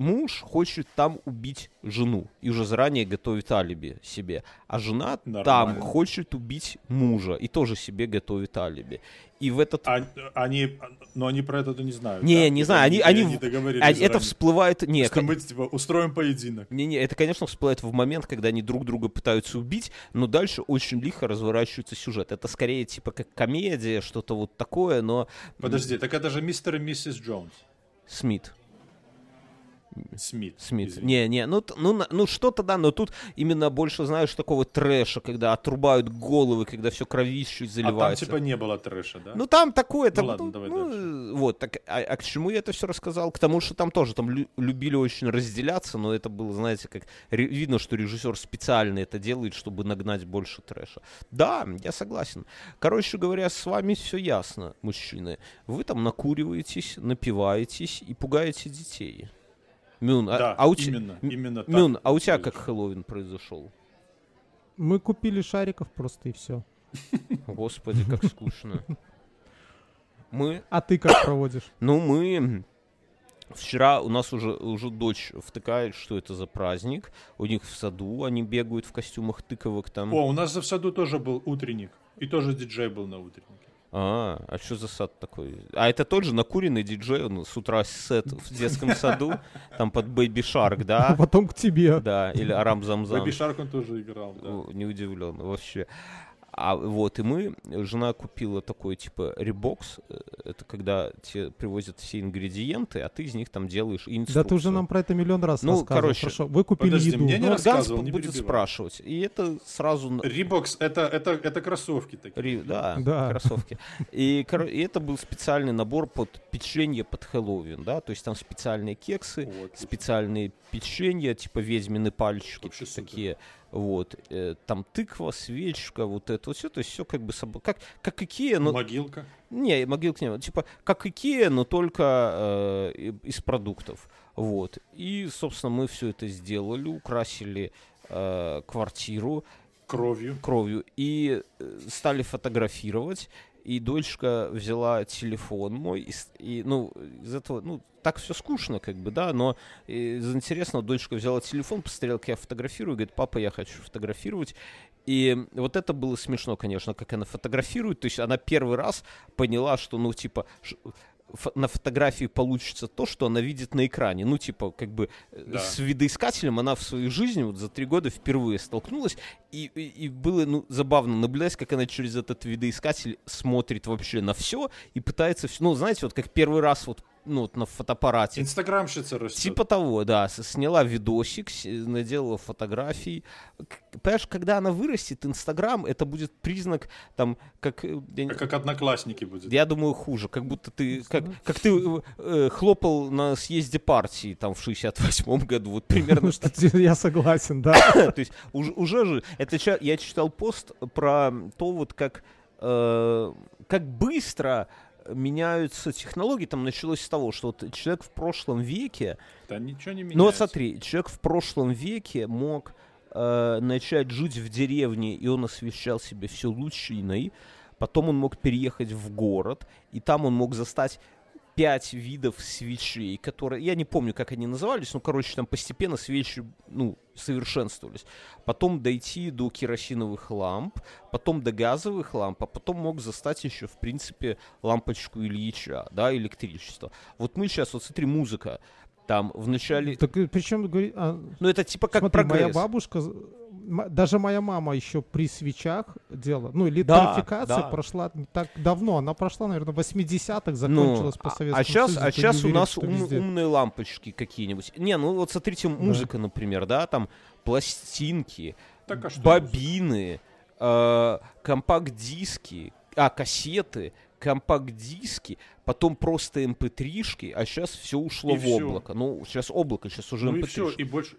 муж хочет там убить жену и уже заранее готовит алиби себе, а жена там Нормально. хочет убить мужа и тоже себе готовит алиби. И в этот... А- Они, но они про это не знают. Не, да? не знаю, они- они в- договорились а, это всплывает... Не, что мы типа устроим поединок. Не, не, это, конечно, всплывает в момент, когда они друг друга пытаются убить, но дальше очень лихо разворачивается сюжет. Это скорее типа как комедия, что-то вот такое, но... Подожди, так это же мистер и миссис Джонс. Смит. Смит. Смит. извини. Не, не, ну, ну, ну что-то да, но тут именно больше, знаешь, такого трэша, когда отрубают головы, когда все кровищей А там заливается. типа не было трэша, да? Ну там такое, там, ладно, ну, давай ну, дальше. вот, так, а, а к чему я это все рассказал? К тому, что там тоже там лю- любили очень разделяться, но это было, знаете, как видно, что режиссер специально это делает, чтобы нагнать больше трэша. Да, я согласен. Короче говоря, с вами все ясно, мужчины. Вы там накуриваетесь, напиваетесь и пугаете детей. Мюн, а, да, а у те- именно, именно так. Мюн, а у тебя как. Хэллоуин произошел? Мы купили шариков просто и все. Господи, как скучно. Мы А ты как проводишь? Ну, мы... Вчера у нас уже, уже дочь втыкает, что это за праздник. У них в саду они бегают в костюмах тыковок там. О, у нас в саду тоже был утренник. И тоже диджей был на утреннике. А, а что за сад такой? А это тот же накуренный диджей, он с утра сет в детском саду, там под Shark, А да? потом к тебе. Да, или Арам Замзам. Бэби Шарк он тоже играл. да. Не удивлен вообще. А вот, и мы, жена купила такой, типа, ребокс. э, Это когда тебе привозят все ингредиенты, а ты из них там делаешь инструкцию. Да ты уже нам про это миллион раз Ну, рассказывал. короче, Хорошо, вы купили подожди, еду. мне не Ну, Ганс не будет перебивай. спрашивать. И это сразу... на- Рибокс это, это, это кроссовки такие. Ри- Да, Да. кроссовки. И, и это был специальный набор под печенье под Хэллоуин, да, то есть там специальные кексы, Вот. специальные печенья, типа ведьмины пальчики Вообще супер. Вот, э, там тыква, свечка, вот это вот все, то есть все как бы собой, как, как Икея, но, Могилка. не, могилка не, типа, как Икея, но только э, из продуктов, вот, и, собственно, мы все это сделали, украсили э, квартиру, Кровью. кровью и э, стали фотографировать. И дочка взяла телефон мой, и, и, ну, из этого, ну, так все скучно, как бы, да, но из интересного дочка взяла телефон, посмотрела, как я фотографирую, говорит, папа, я хочу фотографировать. И вот это было смешно, конечно, как она фотографирует. То есть она первый раз поняла, что, ну, типа, фо- на фотографии получится то, что она видит на экране. Ну, типа, как бы э, Да. с видоискателем она в своей жизни вот за три года впервые столкнулась. И, и, и было ну, забавно наблюдать, как она через этот видоискатель смотрит вообще на все и пытается... всё- Ну, знаете, вот как первый раз вот ну, вот на фотоаппарате. Инстаграмщица растет. Типа того, да. Сняла видосик, наделала фотографий. К- Понимаешь, когда она вырастет, Инстаграм, это будет признак, там, как... э, я А как одноклассники будет. Я думаю, хуже. Как будто ты... Как, как ты э, э, хлопал на съезде партии там в 68-м году. Вот примерно что Я согласен, да. то есть уже, же, это я читал пост про то вот как э, как быстро меняются технологии. Там началось с того, что вот человек в прошлом веке, Да ничего не меняется. ну вот смотри, человек в прошлом веке мог э, начать жить в деревне, и он освещал себе все лучиной. Потом он мог переехать в город, и там он мог застать пять видов свечей, которые, я не помню, как они назывались, но, короче, там постепенно свечи, ну, совершенствовались. Потом дойти до керосиновых ламп, потом до газовых ламп, а потом мог застать еще, в принципе, лампочку Ильича, да, электричество. Вот мы сейчас, вот смотри, музыка, там в начале, Так причем говорит, а, ну, это типа как смотри, моя прогресс. бабушка, з- м- даже моя мама еще при свечах делала. Ну, Да, электрификация да. прошла не так давно. Она прошла, наверное, в 80-х, закончилась по а- Советскому а сейчас, Союзу. а сейчас у нас ум- везде. умные лампочки какие-нибудь. Не, ну вот смотрите, музыка, например, да, там пластинки, Так, а бобины, э, компакт-диски, а, кассеты, компакт-диски, потом просто mp3-шки, а сейчас все ушло И в всё. облако. Ну, сейчас облако, сейчас уже Ну и mp3. все, и больше,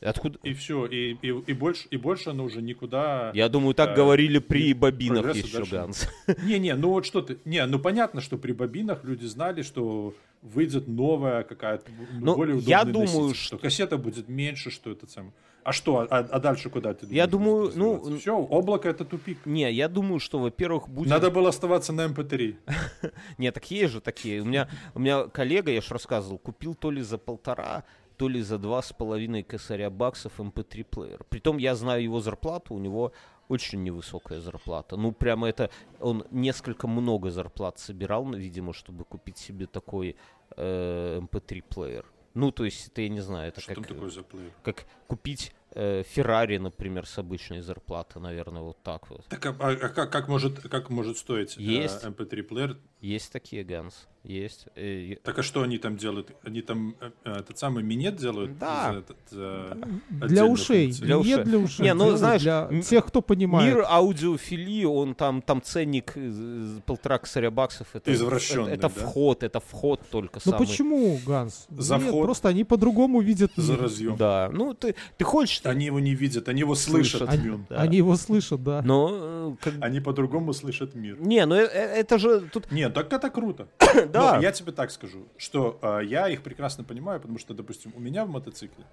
Откуда? и все, и, и, и больше, и больше оно уже никуда. Я думаю, так э, говорили при бобинах еще, дальше Ганс. Не, не, ну вот что ты, не, ну понятно, что при бобинах люди знали, что выйдет новая какая-то ну, более я удобный думаю, носитель, что кассета будет меньше, что это сам. А что, а, а дальше куда ты? Я думаю, ну, все, облако это тупик. Не, я думаю, что, во-первых, будет... Надо было оставаться на MP3. Не, так есть же такие. У меня, у меня коллега, я же рассказывал, купил то ли за полтора, то ли за два с половиной косаря баксов MP3 плеер. Притом я знаю его зарплату, у него очень невысокая зарплата. Ну, прямо это, он несколько много зарплат собирал, видимо, чтобы купить себе такой э, MP3 плеер. Ну, то есть, это я не знаю, это Что как, там такое за плеер? как купить э, Феррари, например, с обычной зарплаты, наверное, вот так вот. Так, а, а как, как может, как может стоить э, Есть. MP3 плеер? Есть такие, Ганс, есть. Э, Так а что они там делают? Они там э, э, этот самый минет делают? Да. этот, за Для ушей. Для Не ушей. для ушей. Не, ну, знаешь, для тех, кто понимает. Мир аудиофилии, он там, там ценник э, полтора косаря баксов. Это, Извращенный, это, это да? вход, это вход только Ну самый. почему, Ганс? За Нет, вход? просто они по-другому видят За разъем. Да, ну ты, ты хочешь, Они его не видят, они его слышат. Слышат. Они. Да. они его слышат, да. но э, как Они по-другому слышат мир. Не, ну э- э- это же тут... Нет, так это круто. Да. Но я тебе так скажу, что а, я их прекрасно понимаю, потому что, допустим, у меня в мотоцикле,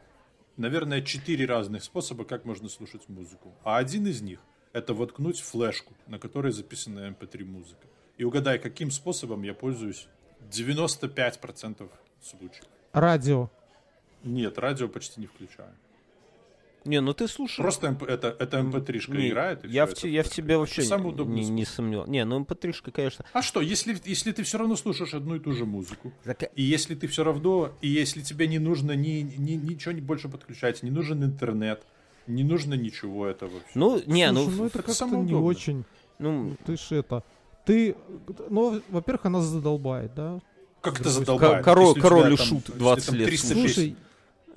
наверное, четыре разных способа, как можно слушать музыку. А один из них — это воткнуть флешку, на которой записана MP3 музыка. И угадай, каким способом я пользуюсь 95% случаев. Радио. Нет, радио почти не включаю. Не, ну ты слушай. Просто MP это, это MP3-шка Не, играет. и я, в, это я в тебе вообще Самый не, не способ. сомневался. Не, ну mp3, конечно. А что, если, если ты все равно слушаешь одну и ту же музыку, Так, И если ты все равно, и если тебе не нужно ни, ни- ничего не больше подключать, не нужен интернет, не нужно ничего этого. всё. ну, не, ну, Слушай, ну в- это как-то не очень. ну, Ты ж это... Ты, ну, во-первых, она задолбает, да? как это задолбает? Король- король и шут если 20 там лет 300 слушаешь. песен. Слушай,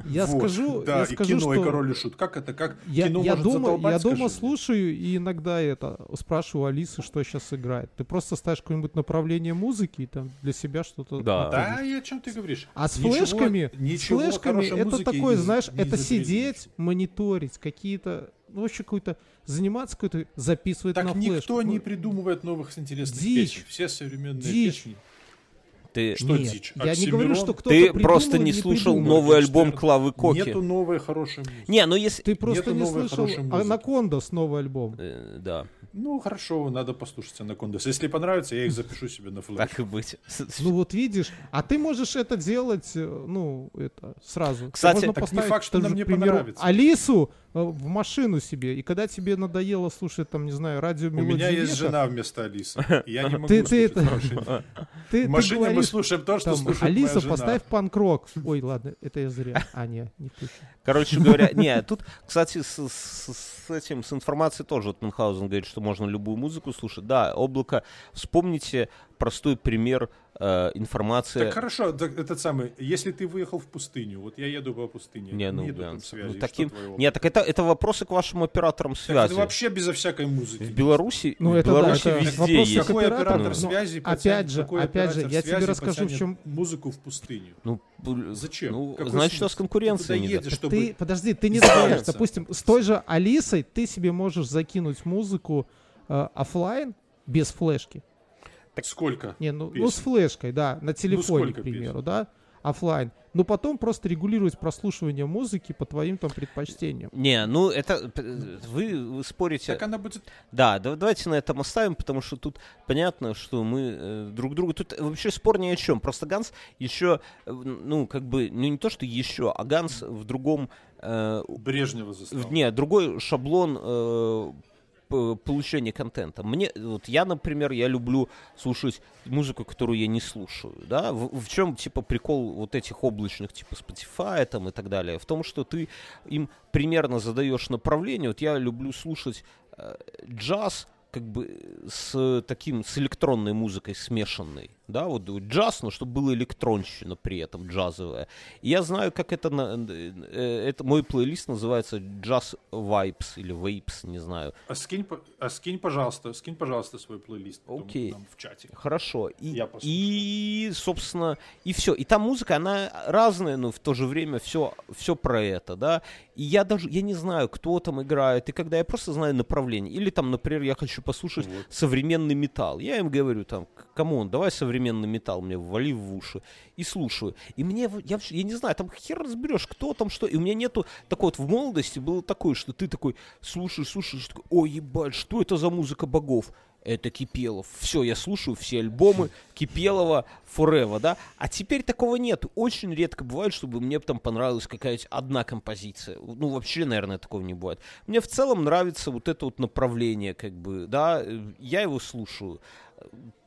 я Вот, скажу, да, я и скажу, кино, что и король и шут. Как это? Как я, кино я может дома, я дома скажи? слушаю и иногда это спрашиваю Алисы, что сейчас играет. Ты просто ставишь какое-нибудь направление музыки и там для себя что-то. Да. Да, и о чем ты говоришь? А с Ничего- флешками, с ничего флешками хорошей это такое, не- знаешь, не это сидеть, мониторить какие-то, ну вообще какой-то заниматься какой-то, записывать Так на никто флешку. не Ну, придумывает новых интересных Дичь. песен. Все современные Дичь. песни. Ты, Что Нет, дичь? Я не говорю, что кто-то ты придумал, просто не слушал придумал. новый альбом. Клавы Коки. Нету новой хорошей музыки. Не, ну если... Ты просто Нету не слышал. Анакондас новый альбом. Э, да, Ну, хорошо, надо послушать Анакондас. Если понравится, я их запишу себе на флеш. так и быть. Ну вот видишь, а ты можешь это делать, э, ну, это, сразу. Кстати, Можно так не факт, что нам не понравится. Алису э, в машину себе, и когда тебе надоело слушать, там, не знаю, радио У меня есть жена вместо Алисы. и Я не могу Ты- ты слушать ты, В ты машине мы слушаем то, что слушает Алиса, поставь панк-рок. Ой, ладно, это я зря. А, не, не пущу. Короче говоря, не, тут, кстати, с, с- с этим, с информацией тоже вот Мюнхгаузен говорит, что можно любую музыку слушать. Да, облако, вспомните простой пример информация. Так хорошо, так, этот самый, если ты выехал в пустыню, вот я еду по пустыне, Не, ну, нету да, там ну, связи, таким... что твоего? Нет, так это, это вопросы к вашим операторам Так связи. это вообще безо всякой музыки. В Беларуси, Ну, в это да, Беларуси это везде вопрос есть. Какой оператор но связи опять же, какой опять же, я тебе расскажу, в чем- музыку в пустыню. Ну, Зачем? Ну, Какой значит, у нас смысл? конкуренция Ты да. едешь, чтобы... Ты, подожди, ты не знаешь. Допустим, с той же Алисой ты себе можешь закинуть музыку э, оффлайн без флешки. Сколько? Не, ну, ну с флешкой, да, на телефоне, сколько к примеру, песен? да, оффлайн. Но потом просто регулировать прослушивание музыки по твоим там предпочтениям. Не, ну это вы, вы спорите. Так она будет... Да, да, давайте на этом оставим, потому что тут понятно, что мы э, друг другу... Тут вообще спор ни о чем. Просто Ганс еще, э, ну, как бы, ну не то, что еще, а Ганс в другом... э, Брежнева застал. в- не, другой шаблон э, получения контента. Мне, вот я, например, я люблю слушать музыку, которую я не слушаю, да, в, в чем, типа, прикол вот этих облачных, типа, Spotify там и так далее, в том, что ты им примерно задаешь направление, вот я люблю слушать э, джаз, как бы с таким, с электронной музыкой смешанной, да, вот джаз, но чтобы было электронщина при этом джазовая. И я знаю, как это, на, э, это мой плейлист называется Jazz Vibes или Vapes, не знаю. А скинь, а скинь, пожалуйста, скинь, пожалуйста, свой плейлист Окей. нам в чате. Хорошо. И, Я послушаю. и, собственно, и все. И там музыка, она разная, но в то же время все, все про это, да. И я даже, я не знаю, кто там играет, и когда я просто знаю направление. Или там, например, я хочу послушать Вот. современный металл. Я им говорю там, come on, давай современный металл мне ввали в уши. И слушаю. И мне, я, я не знаю, там хер разберешь, кто там что. И у меня нету, так вот, в молодости было такое, что ты такой слушаешь, слушаешь, такой, ой, ебать, что это за музыка богов? Это Кипелов. Все, я слушаю все альбомы Кипелова Forever, да? А теперь такого нет. Очень редко бывает, чтобы мне там понравилась какая-то одна композиция. Ну, вообще, наверное, такого не бывает. Мне в целом нравится вот это вот направление, как бы, да, э, я его слушаю.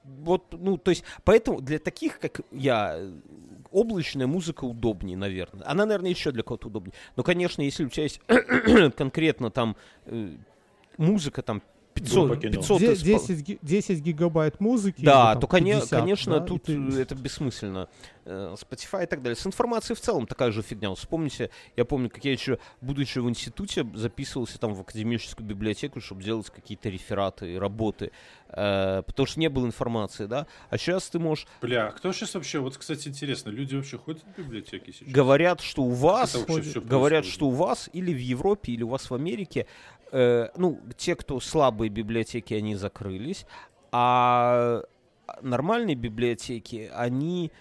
Вот, ну, то есть, поэтому для таких, как я, облачная музыка удобнее, наверное. Она, наверное, еще для кого-то удобнее. Но, конечно, если у тебя есть конкретно там э, музыка там 500, Группа кино. 500 Де- испол- 10, ги- 10 гигабайт музыки. да, там то, коне- 50, конечно, да, и тут ты- э, это бессмысленно. Э, Spotify и так далее. С информацией в целом такая же фигня. Вот Вспомните, я помню, как я еще, будучи в институте, записывался там в академическую библиотеку, чтобы делать какие-то рефераты и работы, э, потому что не было информации, да. А сейчас ты можешь... Бля, а кто сейчас вообще, вот, кстати, интересно, люди вообще ходят в библиотеки сейчас? Говорят, что у вас... Говорят, что у вас или в Европе, или у вас в Америке, э, ну, те, кто слабые библиотеки, они закрылись, а нормальные библиотеки, они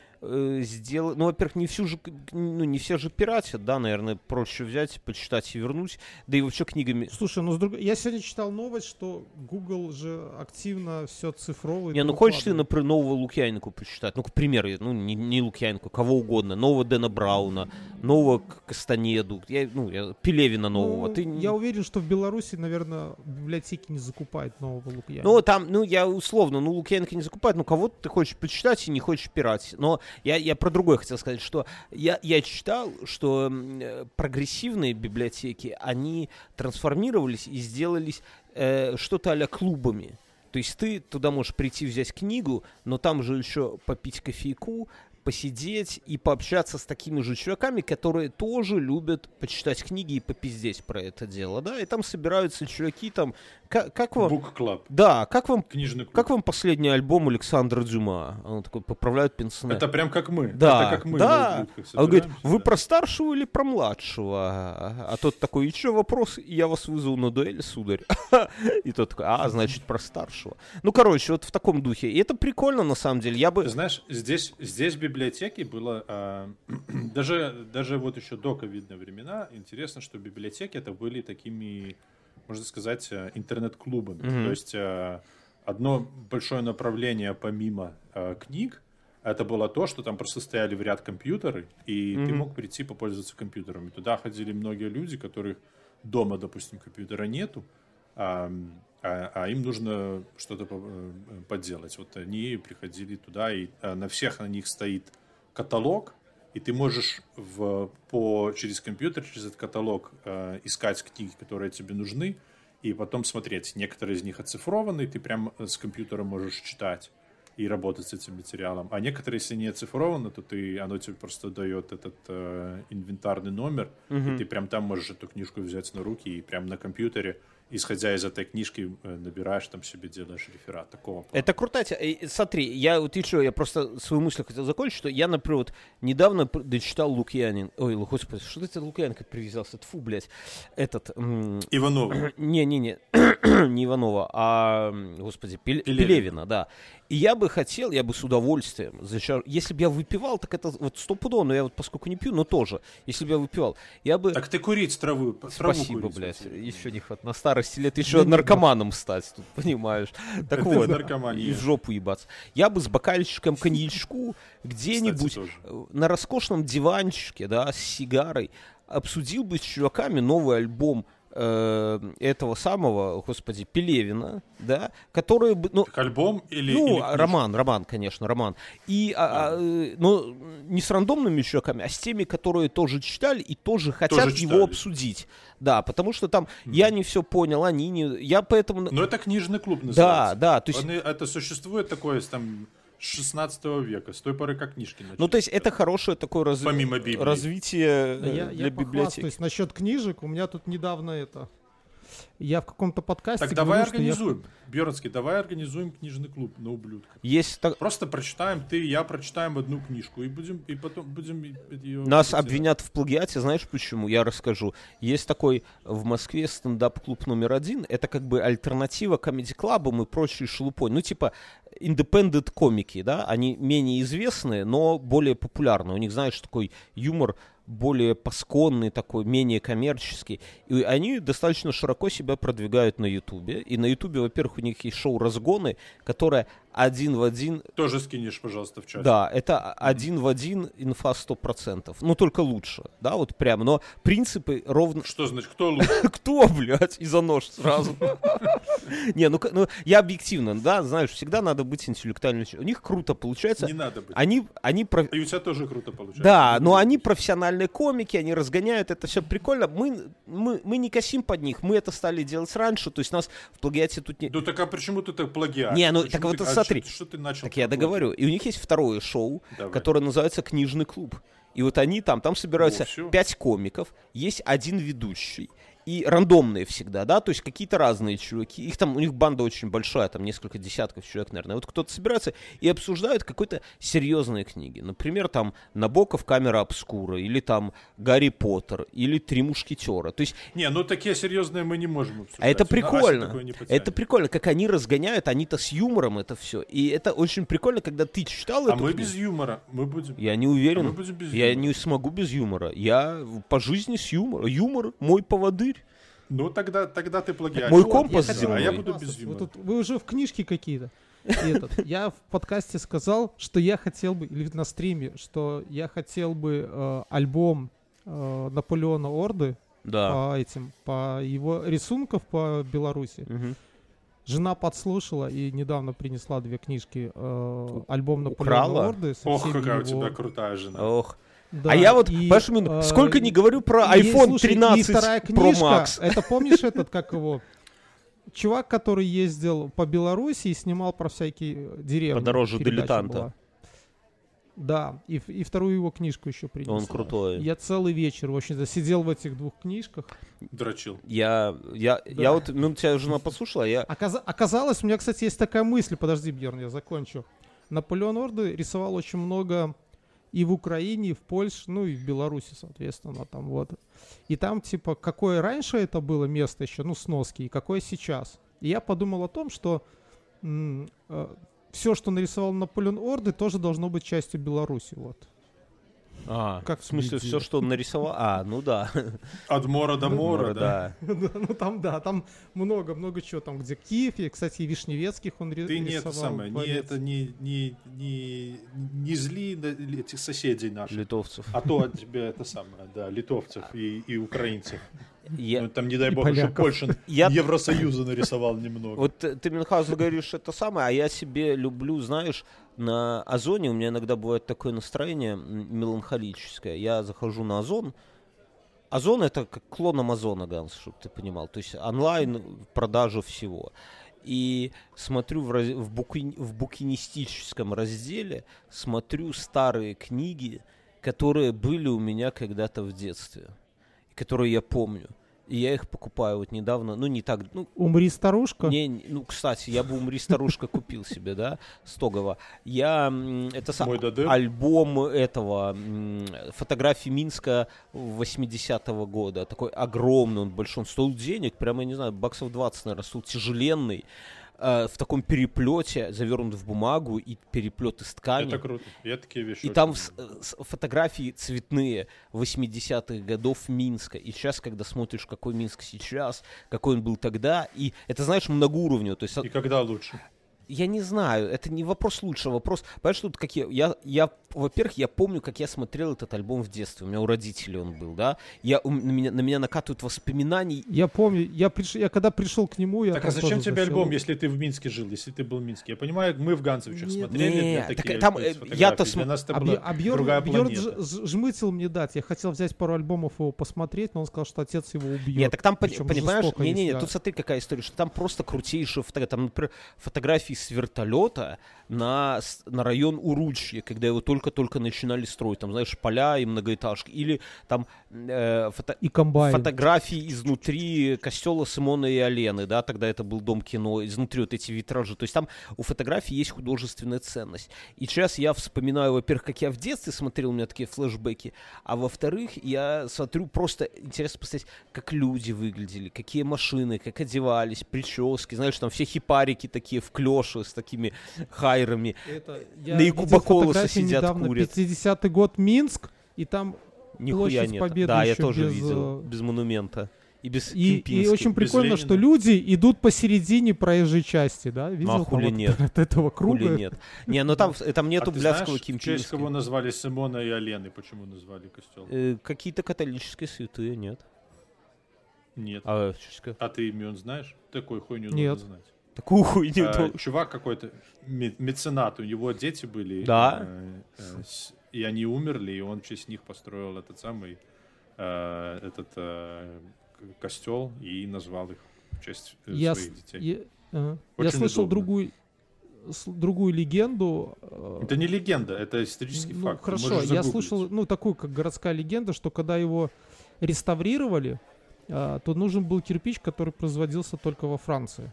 сделать, ну, во-первых, не всю же, ну, не все же пиратят, да, наверное, проще взять, почитать и вернуть, да и вообще книгами. Слушай, ну с другой... я сегодня читал новость, что Google же активно все цифровывает. Не, ну хочешь ты, например, нового Лукьяненко почитать, ну, к примеру, ну, не, не Лукьяненко, кого угодно, нового Дэна Брауна, нового Кастанеду, я, ну, я, Пелевина нового, Ну, ты... Я уверен, что в Беларуси, наверное, библиотеки не закупают нового Лукьяненко. Ну, там, ну, я условно, ну, Лукьяненко не закупает, ну, кого-то ты хочешь почитать и не хочешь пиратить. Но я, я про другое хотел сказать, что я, я читал, что э, прогрессивные библиотеки, они трансформировались и сделались э, что-то а клубами. То есть ты туда можешь прийти взять книгу, но там же еще попить кофейку, посидеть и пообщаться с такими же чуваками, которые тоже любят почитать книги и попиздеть про это дело, да, и там собираются чуваки там, как, как вам... Book Club, Да, как вам, книжный клуб. как вам последний альбом Александра Дюма? Он такой, поправляют пенсне. Это прям как мы. Да, Это как мы да. А он говорит, собираемся, вы да. про старшего или про младшего? А, а тот такой, и что вопрос? Я вас вызову на дуэль, сударь. И тот такой, а, значит, про старшего. Ну, короче, вот в таком духе. И это прикольно, на самом деле. Я бы... знаешь, здесь, здесь в библиотеке было, а, даже, даже вот еще до ковидные времена, интересно, что библиотеки это были такими, можно сказать, э, интернет-клубами. Мгм. То есть э, одно большое направление помимо э, книг, это было то, что там просто стояли в ряд компьютеры, и ты Мгм. мог прийти попользоваться компьютером. И туда ходили многие люди, которых дома, допустим, компьютера нету, а, а- а им нужно что-то э, поделать. Вот они приходили туда, и а, на всех на них стоит каталог, и ты можешь в, по, через компьютер, через этот каталог э, искать книги, которые тебе нужны, и потом смотреть. Некоторые из них оцифрованы, и ты прям с компьютера можешь читать. и работать с этим материалом. А некоторые, если не оцифровано, то ты, оно тебе просто дает этот э, инвентарный номер, и ты прям там можешь эту книжку взять на руки и прям на компьютере исходя из этой книжки, э, набираешь там себе, делаешь реферат. Такого плана. Это тема. И Смотри, я вот еще, я просто свою мысль хотел закончить, что я, например, вот недавно дочитал Лукьянин. Ой, господи, что ты Лукьяненко привязался? Тфу, блядь. Этот... м, Иванов. Не-не-не, не Иванова, а, господи, Пеле- Пелевина. Пелевина, да. И я бы хотел, я бы с удовольствием, если бы я выпивал, так это вот стопудово, но я вот поскольку не пью, но тоже, если бы я выпивал, я бы... Так ты курить траву, траву Спасибо, курить, блядь. спасибо. Еще не хватит. На старости лет еще наркоманом стать, тут, понимаешь. Так Это вот, наркомания. и в жопу ебаться. Я бы с бокальчиком коньячку где-нибудь Кстати, э, на роскошном диванчике, да, с сигарой, обсудил бы с чуваками новый альбом э, этого самого, господи, Пелевина, да, который бы, ну, Так альбом или... ну, или роман, роман, конечно, роман. И, а, а, э, но не с рандомными чуваками, а с теми, которые тоже читали и тоже хотят читали. его обсудить. Да, потому что там я не все понял, они не... Я поэтому... Но это книжный клуб да, называется. да, то есть... Он это существует такое там 16 века, с той поры, как книжки начали. Ну, то есть это хорошее такое раз- Помимо Библии. развитие э, я, для я библиотеки. похвастаюсь насчет книжек. У меня тут недавно это... Я в каком-то подкасте Так давай говорю, что я- организуем. Бёрнский, давай организуем книжный клуб на ублюдка. Есть так- Просто прочитаем, ты и я прочитаем одну книжку и будем, и потом будем ее... Нас обвинят в плагиате, знаешь почему? Я расскажу. Есть такой в Москве стендап-клуб номер один. Это как бы альтернатива комедий-клабам и прочей шелупой. Ну, типа, independent комики, да? Они менее известные, но более популярные. У них, знаешь, такой юмор более пасконный такой, менее коммерческий. И они достаточно широко себя продвигают на Ютубе. И на Ютубе, во-первых, у них есть шоу «Разгоны», которое один в один Тоже скинешь, пожалуйста, в чат. да, это один в один инфа 100%. Ну, только лучше, да, вот прям. Но принципы ровно... Что значит, кто лучше? Кто, блядь? И за нож сразу. Не, ну, ну, я объективно, да, знаешь, всегда надо быть интеллектуальным. У них круто получается. Не надо быть. Они, они И у тебя тоже круто получается. да, но они профессиональные комики, они разгоняют, это все прикольно. Мы, мы, мы не косим под них, мы это стали делать раньше, то есть нас в плагиате тут не... Ну так а почему ты так плагиат? Не, ну, так вот смотри. Что, что ты начал? Так я договорю. И у них есть второе шоу, Давай. которое называется «Книжный клуб». И вот они там, там собираются О, пять комиков, есть один ведущий. И рандомные всегда, да, то есть какие-то разные чуваки. Их там, у них банда очень большая, там несколько десятков человек, наверное. Вот кто-то собирается и обсуждают какой-то серьезные книги. Например, там Набоков «Камера обскура», или там Гарри Поттер, или Три мушкетера. То есть Не, ну такие серьезные мы не можем обсуждать. а это прикольно. Это прикольно, как они разгоняют, они-то с юмором это все. И это очень прикольно, когда ты читал А мы книгу. без юмора. Мы будем... Я не А уверен. без Я не смогу без юмора. Я по жизни с юмором. Юмор мой поводырь. Ну тогда, тогда ты плагиат. Мой Вот, компас хотел а я буду без похвастаться. юмора. Вы, тут- вы уже в книжке какие-то. Этот, я в подкасте сказал, что я хотел бы, или на стриме, что я хотел бы э, альбом э, Наполеона Орды Да. по этим, по его рисунков по Беларуси. Мгм. Жена подслушала и недавно принесла две книжки. э, альбом Украла? Наполеона Орды. со Ох, какая у его- тебя крутая жена. Ох. Да, а я вот, и, понимаешь, э, сколько не говорю про и, iPhone слушай, 13 и вторая Pro книжка, Max. это помнишь этот, как его? Чувак, который ездил по Беларуси и снимал про всякие деревни. Подороже «Дилетанта». была. Да, и, и вторую его книжку еще принес. Он крутой. Я целый вечер, в общем-то, сидел в этих двух книжках. Дрочил. Я, я, Да. я вот, ну, тебя жена послушала, а я... Оказа- оказалось, у меня, кстати, есть такая мысль, подожди, Бьерн, я закончу. Наполеон Орды рисовал очень много и в Украине, и в Польше, ну и в Беларуси, соответственно, там вот. И там, типа, какое раньше это было место еще, ну, сноски, и какое сейчас. И я подумал о том, что все, что нарисовал Наполеон Орды, тоже должно быть частью Беларуси, вот. А, Как в смысле, все, что он нарисовал? А, ну да. От мора до мора, да. Да, ну там, да, там много-много чего, там, где Киев, и, кстати, и Вишневецких он ри- Ты рисовал. не это самое, не это, не, не, не, не зли этих соседей наших. Литовцев. А то от тебя это самое, да, литовцев и, и украинцев. Я, Ну, там, не дай бог, еще. Польша Я- Евросоюза нарисовал немного. Вот э, ты, Мюнхгаузен, говоришь это самое, а я себе люблю, знаешь, на Озоне у меня иногда бывает такое настроение меланхолическое. Я захожу на Озон. Озон это как клон Амазона, Ганс, чтобы ты понимал. То есть онлайн продажа всего. и смотрю в, раз- в, буки- в букинистическом разделе, смотрю старые книги, которые были у меня когда-то в детстве, которые я помню. И я их покупаю вот недавно, ну не так, ну Умри, старушка. не, не- ну, кстати, я бы «Умри, старушка» купил себе, да, Стогова. Я, это са- Мой ДД. альбом этого, фотографии Минска 80-го года, такой огромный, он большой, он стоил денег, прямо, я не знаю, баксов 20, наверное, стоил тяжеленный, э, в таком переплете, завернут в бумагу, и переплет из ткани. Это круто. Я такие вещи И там с- люблю. с- фотографии цветные 80-х годов Минска. И сейчас, когда смотришь, какой Минск сейчас, какой он был тогда, и это, знаешь, многоуровневый. То есть, И когда лучше? Я не знаю, это не вопрос лучше, вопрос... Понимаешь, тут какие... Я, я, во-первых, я помню, как я смотрел этот альбом в детстве. У меня у родителей он был, да? Я, у- на, меня, на меня накатывают воспоминаний. Я помню, я, приш... я когда пришел к нему, я Так а зачем тебе засел. альбом, если ты в Минске жил, если ты был в Минске? Я понимаю, мы в Ганцевичах Нет. смотрели Не, на такие так там, э, я-то Для см- нас это А, была Бьё- а другая планета. ж- жмытил мне дать. Я хотел взять пару альбомов его посмотреть, но он сказал, что отец его убьет. Нет, так там, понимаешь, не-не-не, да. тут смотри, какая история, что там просто крутейшие фотографии. Там, например, фотографии с вертолета на, на район Уручье, когда его только-только начинали строить. Там, знаешь, поля и многоэтажки. Или там э, фото- И комбайн. фотографии изнутри костела Симона и Алены, да, тогда это был дом кино, изнутри вот эти витражи. То есть там у фотографий есть художественная ценность. И сейчас я вспоминаю, во-первых, как я в детстве смотрел, у меня такие флешбеки, а во-вторых, я смотрю просто, интересно посмотреть, как люди выглядели, какие машины, как одевались, прически, знаешь, там все хипарики такие в клёше с такими хайрами. Это, На Якубаколоса сидят, недавно, курят. 50-й год Минск, и там Нихуя Площадь нет. Победы да, я тоже без, видел, э, без монумента. И без И, и очень без прикольно, что Ленина. люди идут посередине проезжей части, да? Видел а там хули вот нет? от этого круга? Хули нет. Не, ну там, там нету а блядского в честь кого назвали Симона и Алены? Почему назвали костел? Э, Какие-то католические святые, нет. Нет. А, А ты имен знаешь? Такой хуйню Нет. нужно знать. Такую хуйню. А, чувак какой-то, ме- меценат, у него дети были. Да? э, э, с- и они умерли, и он в честь них построил этот самый, э, этот э, костел и назвал их в честь э, Я, своих с- детей. я, ага. Я слышал удобно. другую, другую легенду. э, Это не легенда, это исторический ну, факт. Хорошо, я слышал, ну, такую, как городская легенда, что когда его реставрировали, а, то нужен был кирпич, который производился только во Франции.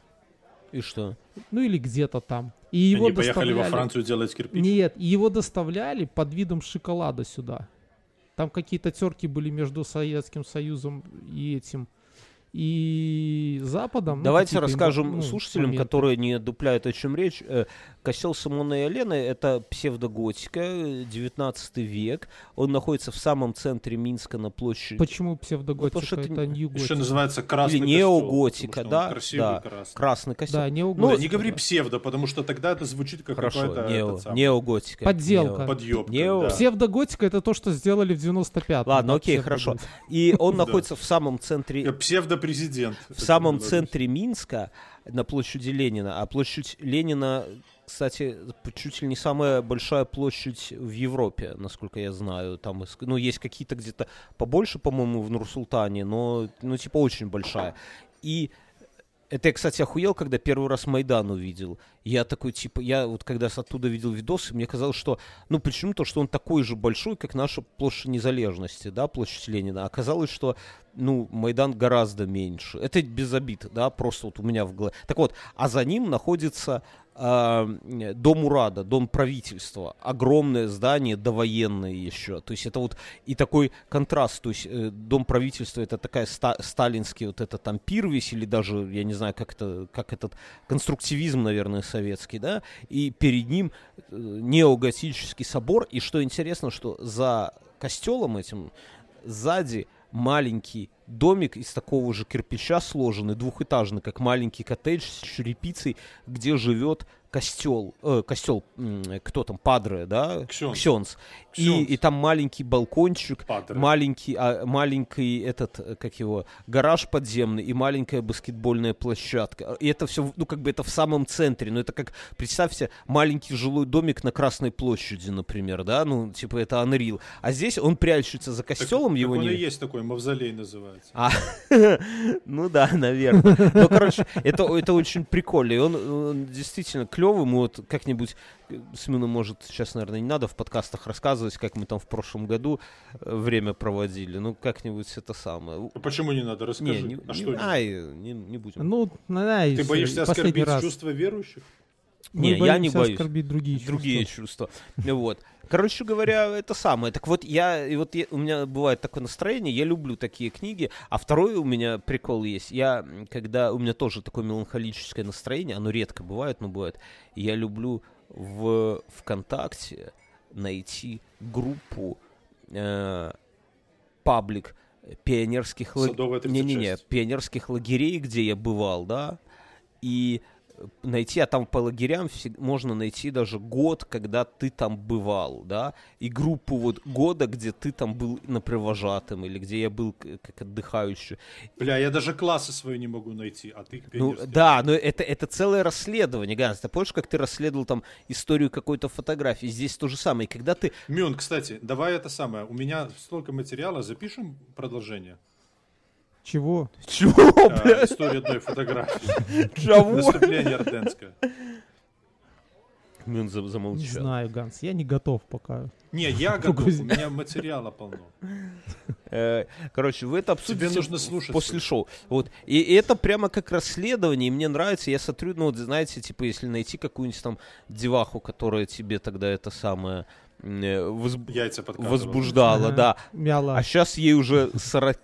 И что? Ну или где-то там. И его Они поехали во Францию делать кирпич. Нет, и его доставляли под видом шоколада сюда. Там какие-то терки были между Советским Союзом и этим и Западом. ну, Давайте какие-то, расскажем ну, слушателям, моменты. которые не дупляют, о чем речь. Э, Костел Симона и Елены — это псевдоготика, э, 19 век. Он находится в самом центре Минска на площади. Почему псевдоготика? Ну, потому что это это нью Еще называется красный Или костел, неоготика, да, Красивый, да. красный. Красный костел. Да, Ну, неоготика. не говори псевдо, потому что тогда это звучит как Хорошо, какой-то нео, этот самый, неоготика. Подделка. Нео. подъебка. Нео. да. Псевдоготика это то, что сделали в 95-м. Ладно, окей, хорошо. И он находится в самом центре Э, Псевдопрезидент. в самом центре Минска, на площади Ленина. А площадь Ленина, кстати, чуть ли не самая большая площадь в Европе, насколько я знаю. Там, ну, есть какие-то где-то побольше, по-моему, в Нур-Султане, но, ну, типа, очень большая. И это я, кстати, охуел, когда первый раз Майдан увидел. Я такой, типа, я вот когда оттуда видел видосы, мне казалось, что, ну, почему-то, что он такой же большой, как наша площадь незалежности, да, площадь Ленина. Оказалось, что, ну, Майдан гораздо меньше. Это без обид, да, просто вот у меня в голове. Так вот, а за ним находится а, дом Урада, дом правительства. Огромное здание, довоенное еще. То есть это вот и такой контраст. То есть э, дом правительства это такая ста- сталинский вот это там пирвесь или даже, я не знаю, как это, как этот конструктивизм, наверное, советский, да, и перед ним э, неоготический собор. И что интересно, что за костелом этим сзади маленький домик из такого же кирпича сложенный, двухэтажный, как маленький коттедж с черепицей, где живет костел, э, костел, кто там, Падре, да? Ксенц. Ксенц. И, и там маленький балкончик, Падре. маленький, а, маленький этот, э, как его, гараж подземный и маленькая баскетбольная площадка. И это все, ну, как бы это в самом центре. Ну, это как, представьте, маленький жилой домик на Красной площади, например, да? Ну, типа, это Unreal. А здесь он прячется за Так- костелом, так его он не... и есть такой, мавзолей называется. А, ну да, наверное. Ну, короче, это, это очень прикольно. И он, он действительно клевый. Мы вот как-нибудь э, с Мином, может, сейчас, наверное, не надо в подкастах рассказывать, как мы там в прошлом году э, время проводили. Ну, как-нибудь это самое. А почему не надо? Расскажи. Не, не, а не- что? не- не, не будем. Ну, надеюсь, Ты боишься оскорбить раз. чувства верующих? Мы Не, я не боюсь. оскорбить другие чувства. другие чувства. Вот. Короче говоря, это самое. Так вот, я, и вот я- у меня бывает такое настроение, я люблю такие книги, а второй у меня прикол есть. Я, когда у меня тоже такое меланхолическое настроение, оно редко бывает, но бывает, я люблю в ВКонтакте найти группу э, паблик пионерских лагерей. Садовая 36. Не-не-не, пионерских лагерей, где я бывал, да, и найти, а там по лагерям можно найти даже год, когда ты там бывал, да, и группу вот года, где ты там был на провожатым, или где я был как отдыхающий. Бля, я даже классы свои не могу найти, а ты Ну, да, но это, это целое расследование, Ганс. Ты помнишь, как ты расследовал там историю какой-то фотографии? Здесь то же самое. И когда ты... Мюн, кстати, давай это самое. У меня столько материала, запишем продолжение. Чего? Чего, А, бля? история одной фотографии. Чего? Наступление орденское. Мюн за- Не замолчал. знаю, Ганс, я не готов пока. Не, я готов, у меня материала полно. Э, Короче, вы это обсудите Тебе нужно слушать после шоу. Вот. И, и это прямо как расследование, и мне нравится. Я смотрю, ну, вот, знаете, типа, если найти какую-нибудь там деваху, которая тебе тогда это самое э, возб- Яйца возбуждала, да. Мяла. А сейчас ей уже 40,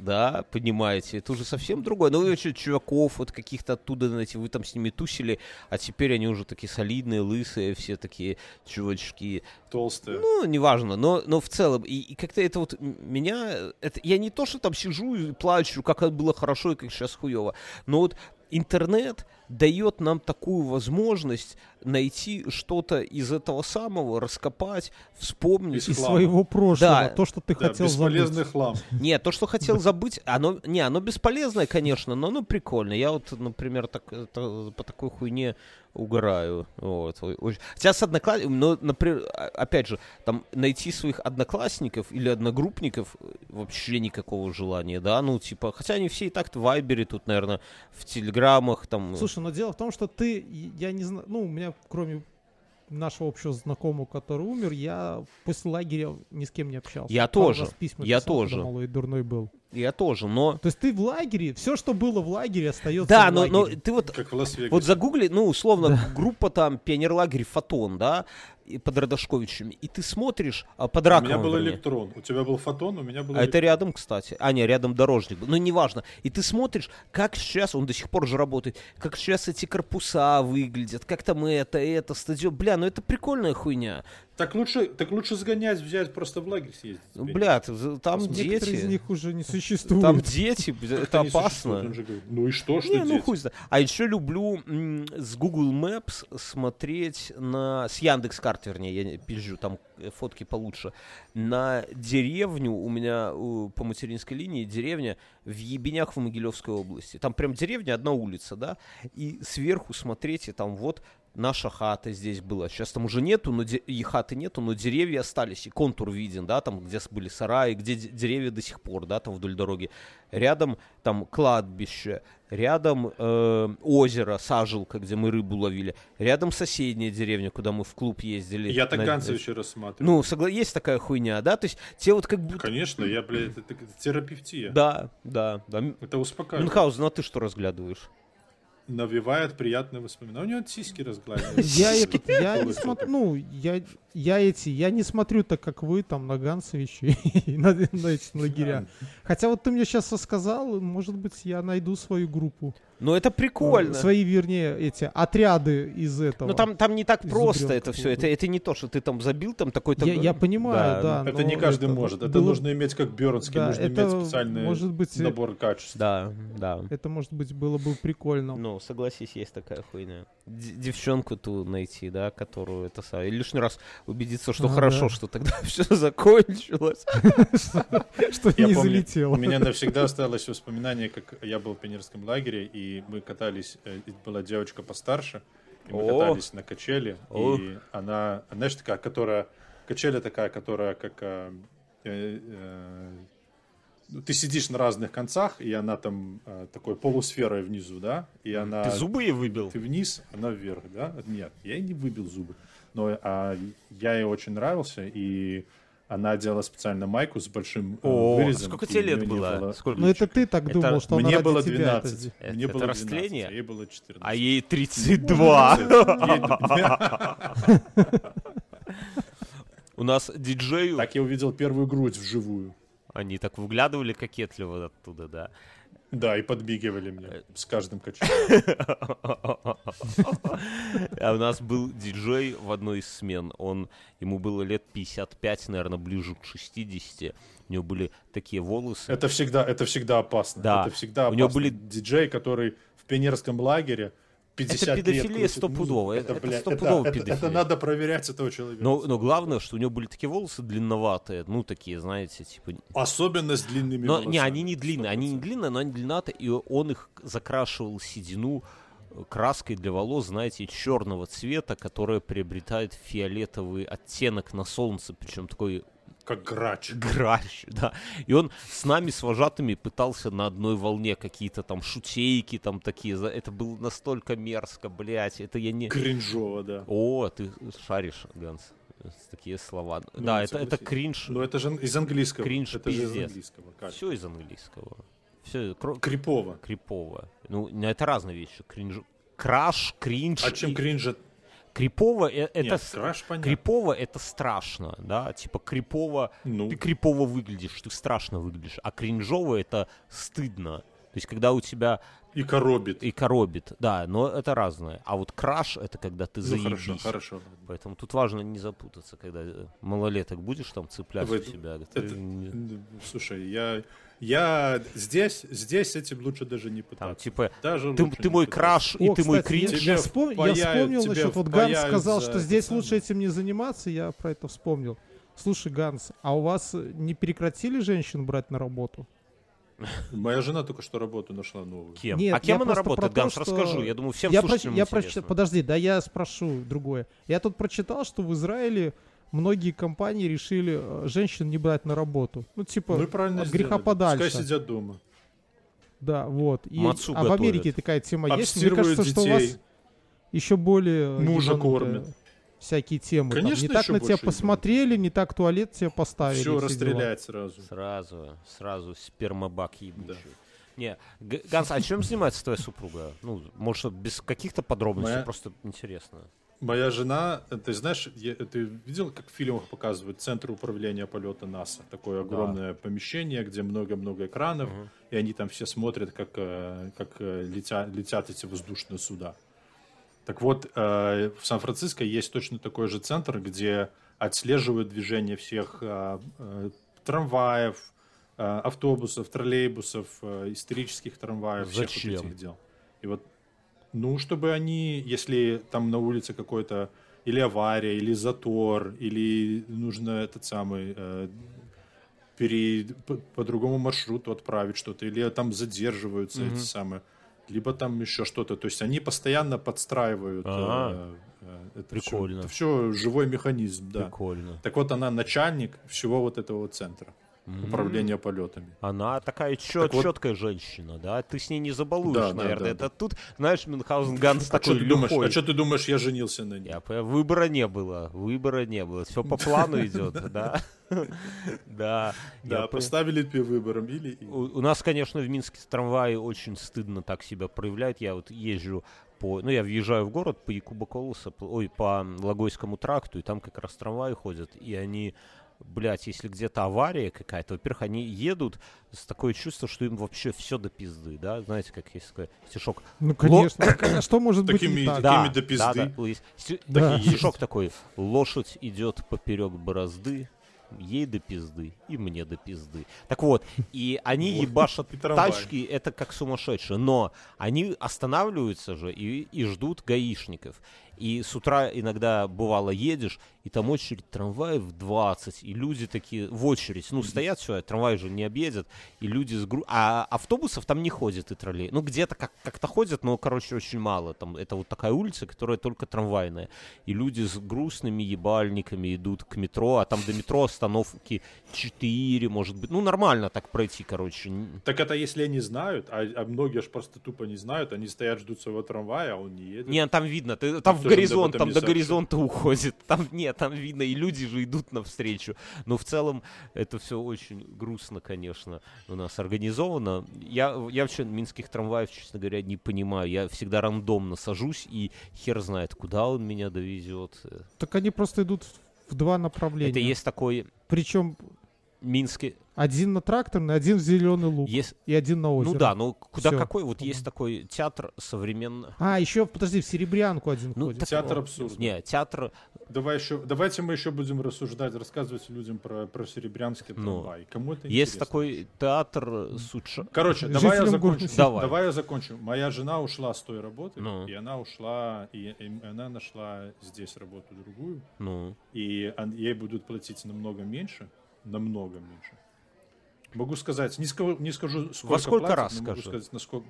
да, понимаете, это уже совсем другое. Ну, вы вообще чуваков вот каких-то оттуда, знаете, вы там с ними тусили, а теперь они уже такие солидные, лысые, все такие чувачки. Толстая. Ну, неважно, но, но в целом, и, и как-то это вот меня, это, я не то, что там сижу и плачу, как это было хорошо и как сейчас хуево, но вот интернет дает нам такую возможность найти что-то из этого самого, раскопать, вспомнить. Из своего прошлого. Да. То, что ты Да, хотел бесполезный забыть. хлам. Нет, то, что хотел забыть, оно, не, оно бесполезное, конечно, но оно прикольное. Я вот, например, так, это- по такой хуйне угораю. Вот. Ой, очень- Хотя с одноклассниками, но, например, а- опять же, там найти своих одноклассников или одногруппников вообще никакого желания, да, ну, типа, хотя они все и так-то в Вайбере тут, наверное, в Телеграмах, там... Слушай, но дело в том, что ты, я не знаю, ну, у меня, кроме нашего общего знакомого, который умер, я после лагеря ни с кем не общался. Я Пару тоже, раз письма я писал, когда тоже. малой и дурной был. Я тоже, но... То есть ты в лагере, все, что было в лагере, остается Да, в но, но лагере. ты вот Как в Лас-Вегасе. Вот загугли, ну, условно, группа там, пионерлагерь Фотон, да, и под Радошковичами, и ты смотришь а, под У Раковым, меня был вернее. электрон. У тебя был фотон, у меня был А это электрон. рядом, кстати. А, не, рядом дорожник. Ну, неважно. И ты смотришь, как сейчас, он до сих пор же работает, как сейчас эти корпуса выглядят, как там это, это, стадион. Бля, ну это прикольная хуйня. Так лучше, так лучше сгонять, взять, просто в лагерь съездить. Ну, теперь. бля, ты- за- там Некоторые из дети. них уже не существуют. Там дети, это опасно. говорит. Ну и что, что Не, ну дети? хуй знает. А еще люблю м, с Google Maps смотреть на... С Яндекс карт, вернее, я пизжу, там э, фотки получше. На деревню, у меня по материнской линии деревня в Ебенях в Могилевской области. Там прям деревня, одна улица, да? И сверху смотреть, и там вот наша хата здесь была. Сейчас там уже нету, но де- и хаты нету, но деревья остались, и контур виден, да, там, где были сараи, где де- деревья до сих пор, да, там вдоль дороги. Рядом там кладбище, рядом э, озеро, сажилка, где мы рыбу ловили, рядом соседняя деревня, куда мы в клуб ездили. Я так на- Ганцевича рассматриваю. Ну, согла- есть такая хуйня, да, то есть те вот как будто... Конечно, я, блядь, это, это терапевтия. Да, да, да. Это успокаивает. Мюнхгаузен, а ты что разглядываешь? Навевает приятные воспоминания. У него сиськи разгладили. Я, это, я не смотрю, ну, я, я эти, я не смотрю так, как вы, там, на Ганцевича и на, на эти лагеря. Хотя вот ты мне сейчас рассказал, может быть, я найду свою группу. Ну, это прикольно. Свои, вернее, эти отряды из этого. Ну, там, там не так просто это все. Это, это не то, что ты там забил там такой-то... Я, я понимаю, да. Это но не каждый это может. Это было- нужно иметь как Бернский, Да, нужно это иметь специальный может быть, э, набор качеств. Да, да. Это, может быть, было бы прикольно. Ну, согласись, есть такая хуйня. Д- девчонку ту найти, да, которую это. И лишний раз убедиться, что А, хорошо, да. что тогда все закончилось. Что Я не залетело. У меня навсегда осталось воспоминание, как я был в пионерском лагере, и мы катались, э, и была девочка постарше, и мы О! катались на качели, О! и она, знаешь, такая, которая, качеля такая, которая как... э, э, э, ну, ты сидишь на разных концах, и она там э, такой полусферой внизу, да, и она... Ты зубы ей выбил? Ты вниз, она вверх, да? Нет, я ей не выбил зубы. Но а, я ей очень нравился, и она одела специально майку с большим э, О, вырезом. сколько и тебе лет было? Сколько? Ну, это ты так Это думал, что она Мне ради было тебя 12. это... Это- Мне это было 12, растление? а ей было 14. А ей 32. У нас диджею... Так я увидел первую грудь вживую. Они так выглядывали кокетливо оттуда, да. Да, и подбегивали Э. мне с каждым качелем. А у нас был диджей в одной из смен. Он, ему было лет 55, наверное, ближе к 60. У него были такие волосы. Это всегда, это всегда опасно. Да. Это всегда У него опасно. были- диджей, который в пионерском лагере 50 лет педофилия стопудово. Это- это блядь, стопудово это- это- педофилия. Это надо проверять этого человека. Но, но главное, что у него были такие волосы длинноватые, ну, такие, знаете, типа... Особенно с длинными Но, волосами. не, они не длинные, они не 100%. длинные, но они длинноватые, и он их закрашивал седину э, краской для волос, знаете, черного цвета, которая приобретает фиолетовый оттенок на солнце, причем такой Как грач. грач, да. И он с нами, с вожатыми, пытался на одной волне какие-то там шутейки там такие. Это было настолько мерзко, блядь. Это я не... Кринжово, да. О, ты шаришь, Ганс. Такие слова. Ну, да, это, это кринж. Ну это же из английского. Кринж это же из пиздец. английского. Как? Все из английского. Все Крипово. крипово. Ну, ну, это разные вещи. Кринж... Краш, кринж. А чем и- кринж? Крипово э- это... Нет, с- краш понятно. Крипово это страшно, да, типа крипово, Ну. ты крипово выглядишь, ты страшно выглядишь, а кринжово это стыдно. То есть, когда у тебя И коробит. и коробит, да, но это разное. А вот краш это когда ты Ну заебись. хорошо, хорошо. Поэтому тут важно не запутаться, когда э, малолеток будешь там цеплять Вы- у себя. ты Это- ну, Слушай, я, я здесь, здесь этим лучше даже не пытаться. Там, типа, даже ты, ты мой краш, и О, ты мой кстати, кринж. Я, вспом- я вспомнил тебе насчет, вот Ганс сказал, за что здесь самое. лучше этим не заниматься, я про это вспомнил. Слушай, Ганс, а у вас не прекратили женщин брать на работу? Моя жена только что работу нашла новую. Кем? Нет, а кем она про работает, то, Ганс, что- расскажу. Я думаю, всем я слушателям проч- я прочитал- Подожди, да я спрошу другое. Я тут прочитал, что в Израиле многие компании решили э, женщин не брать на работу. Ну, типа, Ну от греха сделали. подальше. Пускай сидят дома. Да, вот. И- Мацу а в Америке готовят. такая тема есть. Мне кажется, что у вас детей. еще более Мужа кормят. Всякие темы. там. Конечно, не так на тебя посмотрели, не так туалет тебе поставили. Все все дела. расстрелять сразу. Сразу, сразу спермобак ебучий. Не, Г- Ганс, а чем занимается твоя супруга? Ну, может, без каких-то подробностей, Моя- просто интересно. Моя жена, э, ты знаешь, я- ты видел, как в фильмах показывают центр управления полета НАСА? Такое огромное помещение, где много-много экранов, Мгм. и они там все смотрят, как, э, как э, летя- летят эти воздушные суда. Так вот, э, в Сан-Франциско есть точно такой же центр, где отслеживают движение всех э, э, трамваев, э, автобусов, троллейбусов, э, исторических трамваев, всех Зачем? вот этих дел. И вот, ну, чтобы они, если там на улице какой-то или авария, или затор, или нужно этот самый э, пере- по, по другому маршруту отправить что-то, или там задерживаются Мгм. эти самые, либо там еще что-то. То есть они постоянно подстраивают. э, Ага. э, это Прикольно. Все, это все живой механизм, да. Прикольно. Так вот, она начальник всего вот этого центра М. управления полетами. Она такая чет, Так вот- четкая женщина, да? Ты с ней не забалуешь, Да, да, наверное. да, Это тут, знаешь, Мюнхгаузен Ганс А такой что ты думаешь? А что ты думаешь, я женился на ней? Я выбора не было, выбора не было. Все по плану идет, да? Да. Да, поставили тебе выбором или... У, нас, конечно, в Минске трамваи очень стыдно так себя проявляют. Я вот езжу по... Ну, я въезжаю в город по Якуба Колоса, ой, по Логойскому тракту, и там как раз трамваи ходят, и они блядь, если где-то авария какая-то, во-первых, они едут с такое чувство, что им вообще все до пизды, да, знаете, как есть такой стишок. Ну, конечно. А Что может быть Такими- не так? Такими до пизды. Да, да, есть сти- Да. стишок такой, лошадь идет поперек борозды, ей до пизды, и мне до пизды. Так вот, и они Вот. ебашат И тачки, это как сумасшедшие, но они останавливаются же и, и ждут гаишников. И с утра иногда бывало едешь, и там очередь трамваев 20, и люди такие в очередь, ну, стоят все, трамвай же не объедет, и люди с гру... А автобусов там не ходит и троллей. Ну, где-то как- как-то ходят, но, короче, очень мало. Там это вот такая улица, которая только трамвайная. И люди с грустными ебальниками идут к метро, а там до метро остановки 4, может быть. Ну, нормально так пройти, короче. Так это если они знают, а, а многие же просто тупо не знают, они стоят, ждут своего трамвая, а он не едет. Не, там видно, ты, там горизонт, там до горизонта уходит. Там нет, там видно, и люди же идут навстречу. Но в целом это все очень грустно, конечно, у нас организовано. Я, я вообще минских трамваев, честно говоря, не понимаю. Я всегда рандомно сажусь, и хер знает, куда он меня довезет. Так они просто идут в два направления. Это есть такой Причем минский... один на тракторный, один в зеленый луг Есть, и один на озеро. ну да, ну куда Всё. какой? Вот есть такой театр современно... А, еще, подожди, в Серебрянку один Ну, ходит. так- Театр абсурда. Не, театр... Давай еще, давайте мы еще будем рассуждать, рассказывать людям про, про серебрянский Ну, трамвай. Кому это Есть интересно? такой театр с уча- Короче, Жителям давай я города закончу. Сибирь. Давай. Давай я закончу. Моя жена ушла с той работы, Ну. и она ушла, и, и она нашла здесь работу другую, Ну, и он- ей будут платить намного меньше, намного меньше. Могу сказать, не скажу, не скажу сколько сколько платят, раз но могу сказать, насколько.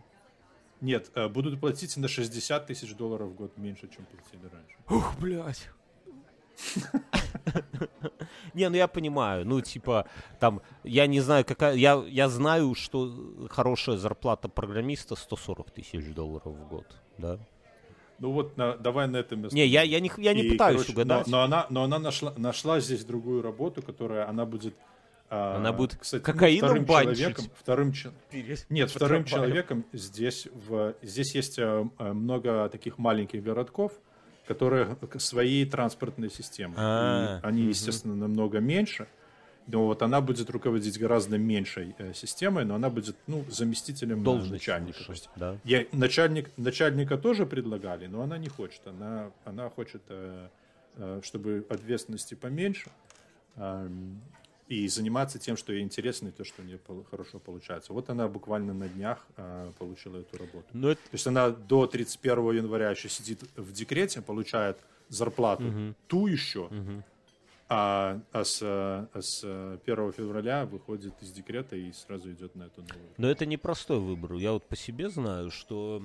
Нет, э, будут платить на 60 тысяч долларов в год меньше, чем платили раньше. Ух, блядь. Не, ну я понимаю, ну типа там, я не знаю, какая, я, я знаю, что хорошая зарплата программиста 140 тысяч долларов в год, да? Ну вот, на- давай на этом Не, я, я не, х- я не И, пытаюсь короче, угадать. Но, но она, но она нашла, нашла здесь другую работу, которая она будет. а, Она будет кстати, кокаином вторым банчить. человеком. Вторым, че- нет, вторым человеком здесь в здесь есть э, э, много таких маленьких городков, которые к- своей транспортной системы. А, они, мгм. естественно, намного меньше. Но вот она будет руководить гораздо меньшей э, системой, но она будет ну, заместителем э, Должность начальника. выше, есть да. я, начальник, начальника тоже предлагали, но она не хочет. Она, она хочет, э, э, чтобы ответственности поменьше эм, и заниматься тем, что ей интересно, и то, что у нее хорошо получается. Вот она буквально на днях э, получила эту работу. Ну, это, То есть она до 31 января еще сидит в декрете, получает зарплату Мгм. ту еще, мгм. А, а с, а с э, 1 февраля выходит из декрета и сразу идет на эту новую. Но это непростой выбор. Я вот по себе знаю, что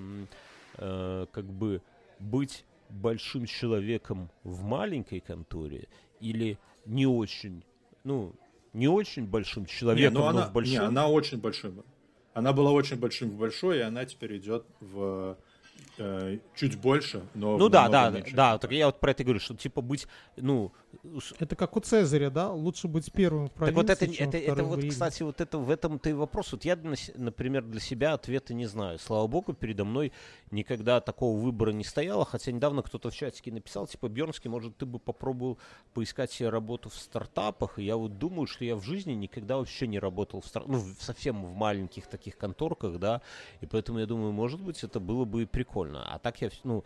э, как бы быть большим человеком в маленькой конторе или не очень, ну, не очень большим Не, человеком, ну но она, в большой. не, она очень большой. Она была очень большим в большой, и она теперь идет в э, чуть больше, но Ну да, да, меньшей да, так я вот про это говорю, что типа быть, ну, Это как у Цезаря, да? Лучше быть первым в Так вот это, провинции, чем это, это вот, кстати, вот это в этом-то и вопрос. Вот я, например, для себя ответа не знаю. Слава богу, передо мной никогда такого выбора не стояло, хотя недавно кто-то в чатике написал, типа, Бьернский, может, ты бы попробовал поискать себе работу в стартапах, и я вот думаю, что я в жизни никогда вообще не работал в стар... ну, совсем в маленьких таких конторках, да, и поэтому я думаю, может быть, это было бы и прикольно. А так я, ну,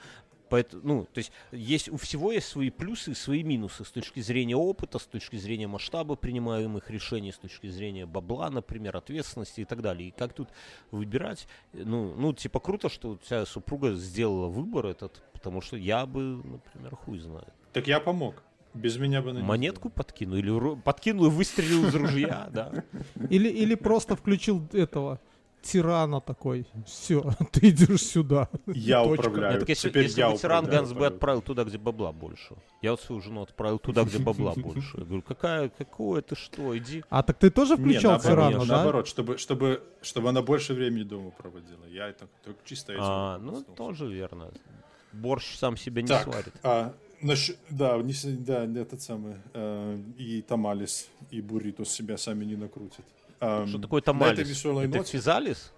Поэтому, ну, то есть, есть, у всего есть свои плюсы и свои минусы с точки зрения опыта, с точки зрения масштаба принимаемых решений, с точки зрения бабла, например, ответственности и так далее. И как тут выбирать? Ну, ну типа, круто, что у тебя супруга сделала выбор этот, потому что я бы, например, хуй знает. Так я помог. Без меня бы Монетку подкину или подкинул и выстрелил из ружья, да. Или, или просто включил этого тирана такой. Все, ты идешь сюда. Я Точка. управляю. Нет, так если, Теперь если я бы тиран Ганс бы отправил туда, где бабла больше. Я вот свою жену отправил туда, где бабла больше. Я говорю, какая, какое ты что, иди. А так ты тоже Не, включал наоборот, тирана, да? наоборот, чтобы, чтобы, чтобы она больше времени дома проводила. Я это только чисто этим А, ну, тоже верно. Борщ сам себя не Так, сварит. а, насч- да, не, да, этот самый, э, и тамалис, и буррито себя сами не накрутят. Ам, Что такое На этой тамалис? веселой Это физалис?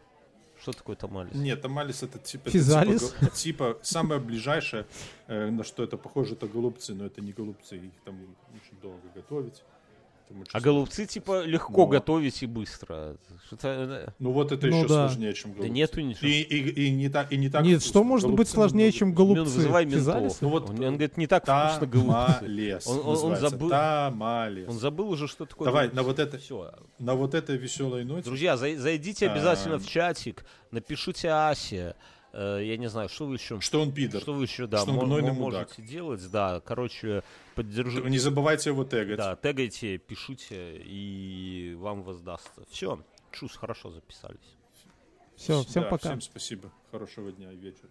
Что такое тамалис? Нет, тамалис это типа... это Физалис? типа, го- типа самое ближайшее, э, на что это похоже, это голубцы, но это не голубцы, их там очень долго готовить. А голубцы, типа, легко Но. готовить и быстро. Что-то... э, Ну вот это Ну еще да. сложнее, чем голубцы. нету ничего. И, и, и не так, и не так Нет, вкусно. что может быть Голубцы сложнее, намного чем голубцы? вызывай ментов. Ну вот он, он говорит, не так вкусно голубцы. Тамалес Он- он- он забыл- Тамалес. Он забыл уже, что такое Давай, голубцы. на вот это- Все. На вот этой веселой ноте. Друзья, зай- зайдите обязательно А. в чатик, напишите Асе. Э, я не знаю, что вы еще... Что он пидор. Что вы еще, да, Что он мудак. можете делать, да, короче, поддержите. Не забывайте его тегать. Да, тегайте, пишите, и вам воздастся. Все, чус, хорошо записались. Все, всем Да, пока. Всем спасибо. Хорошего дня и вечера.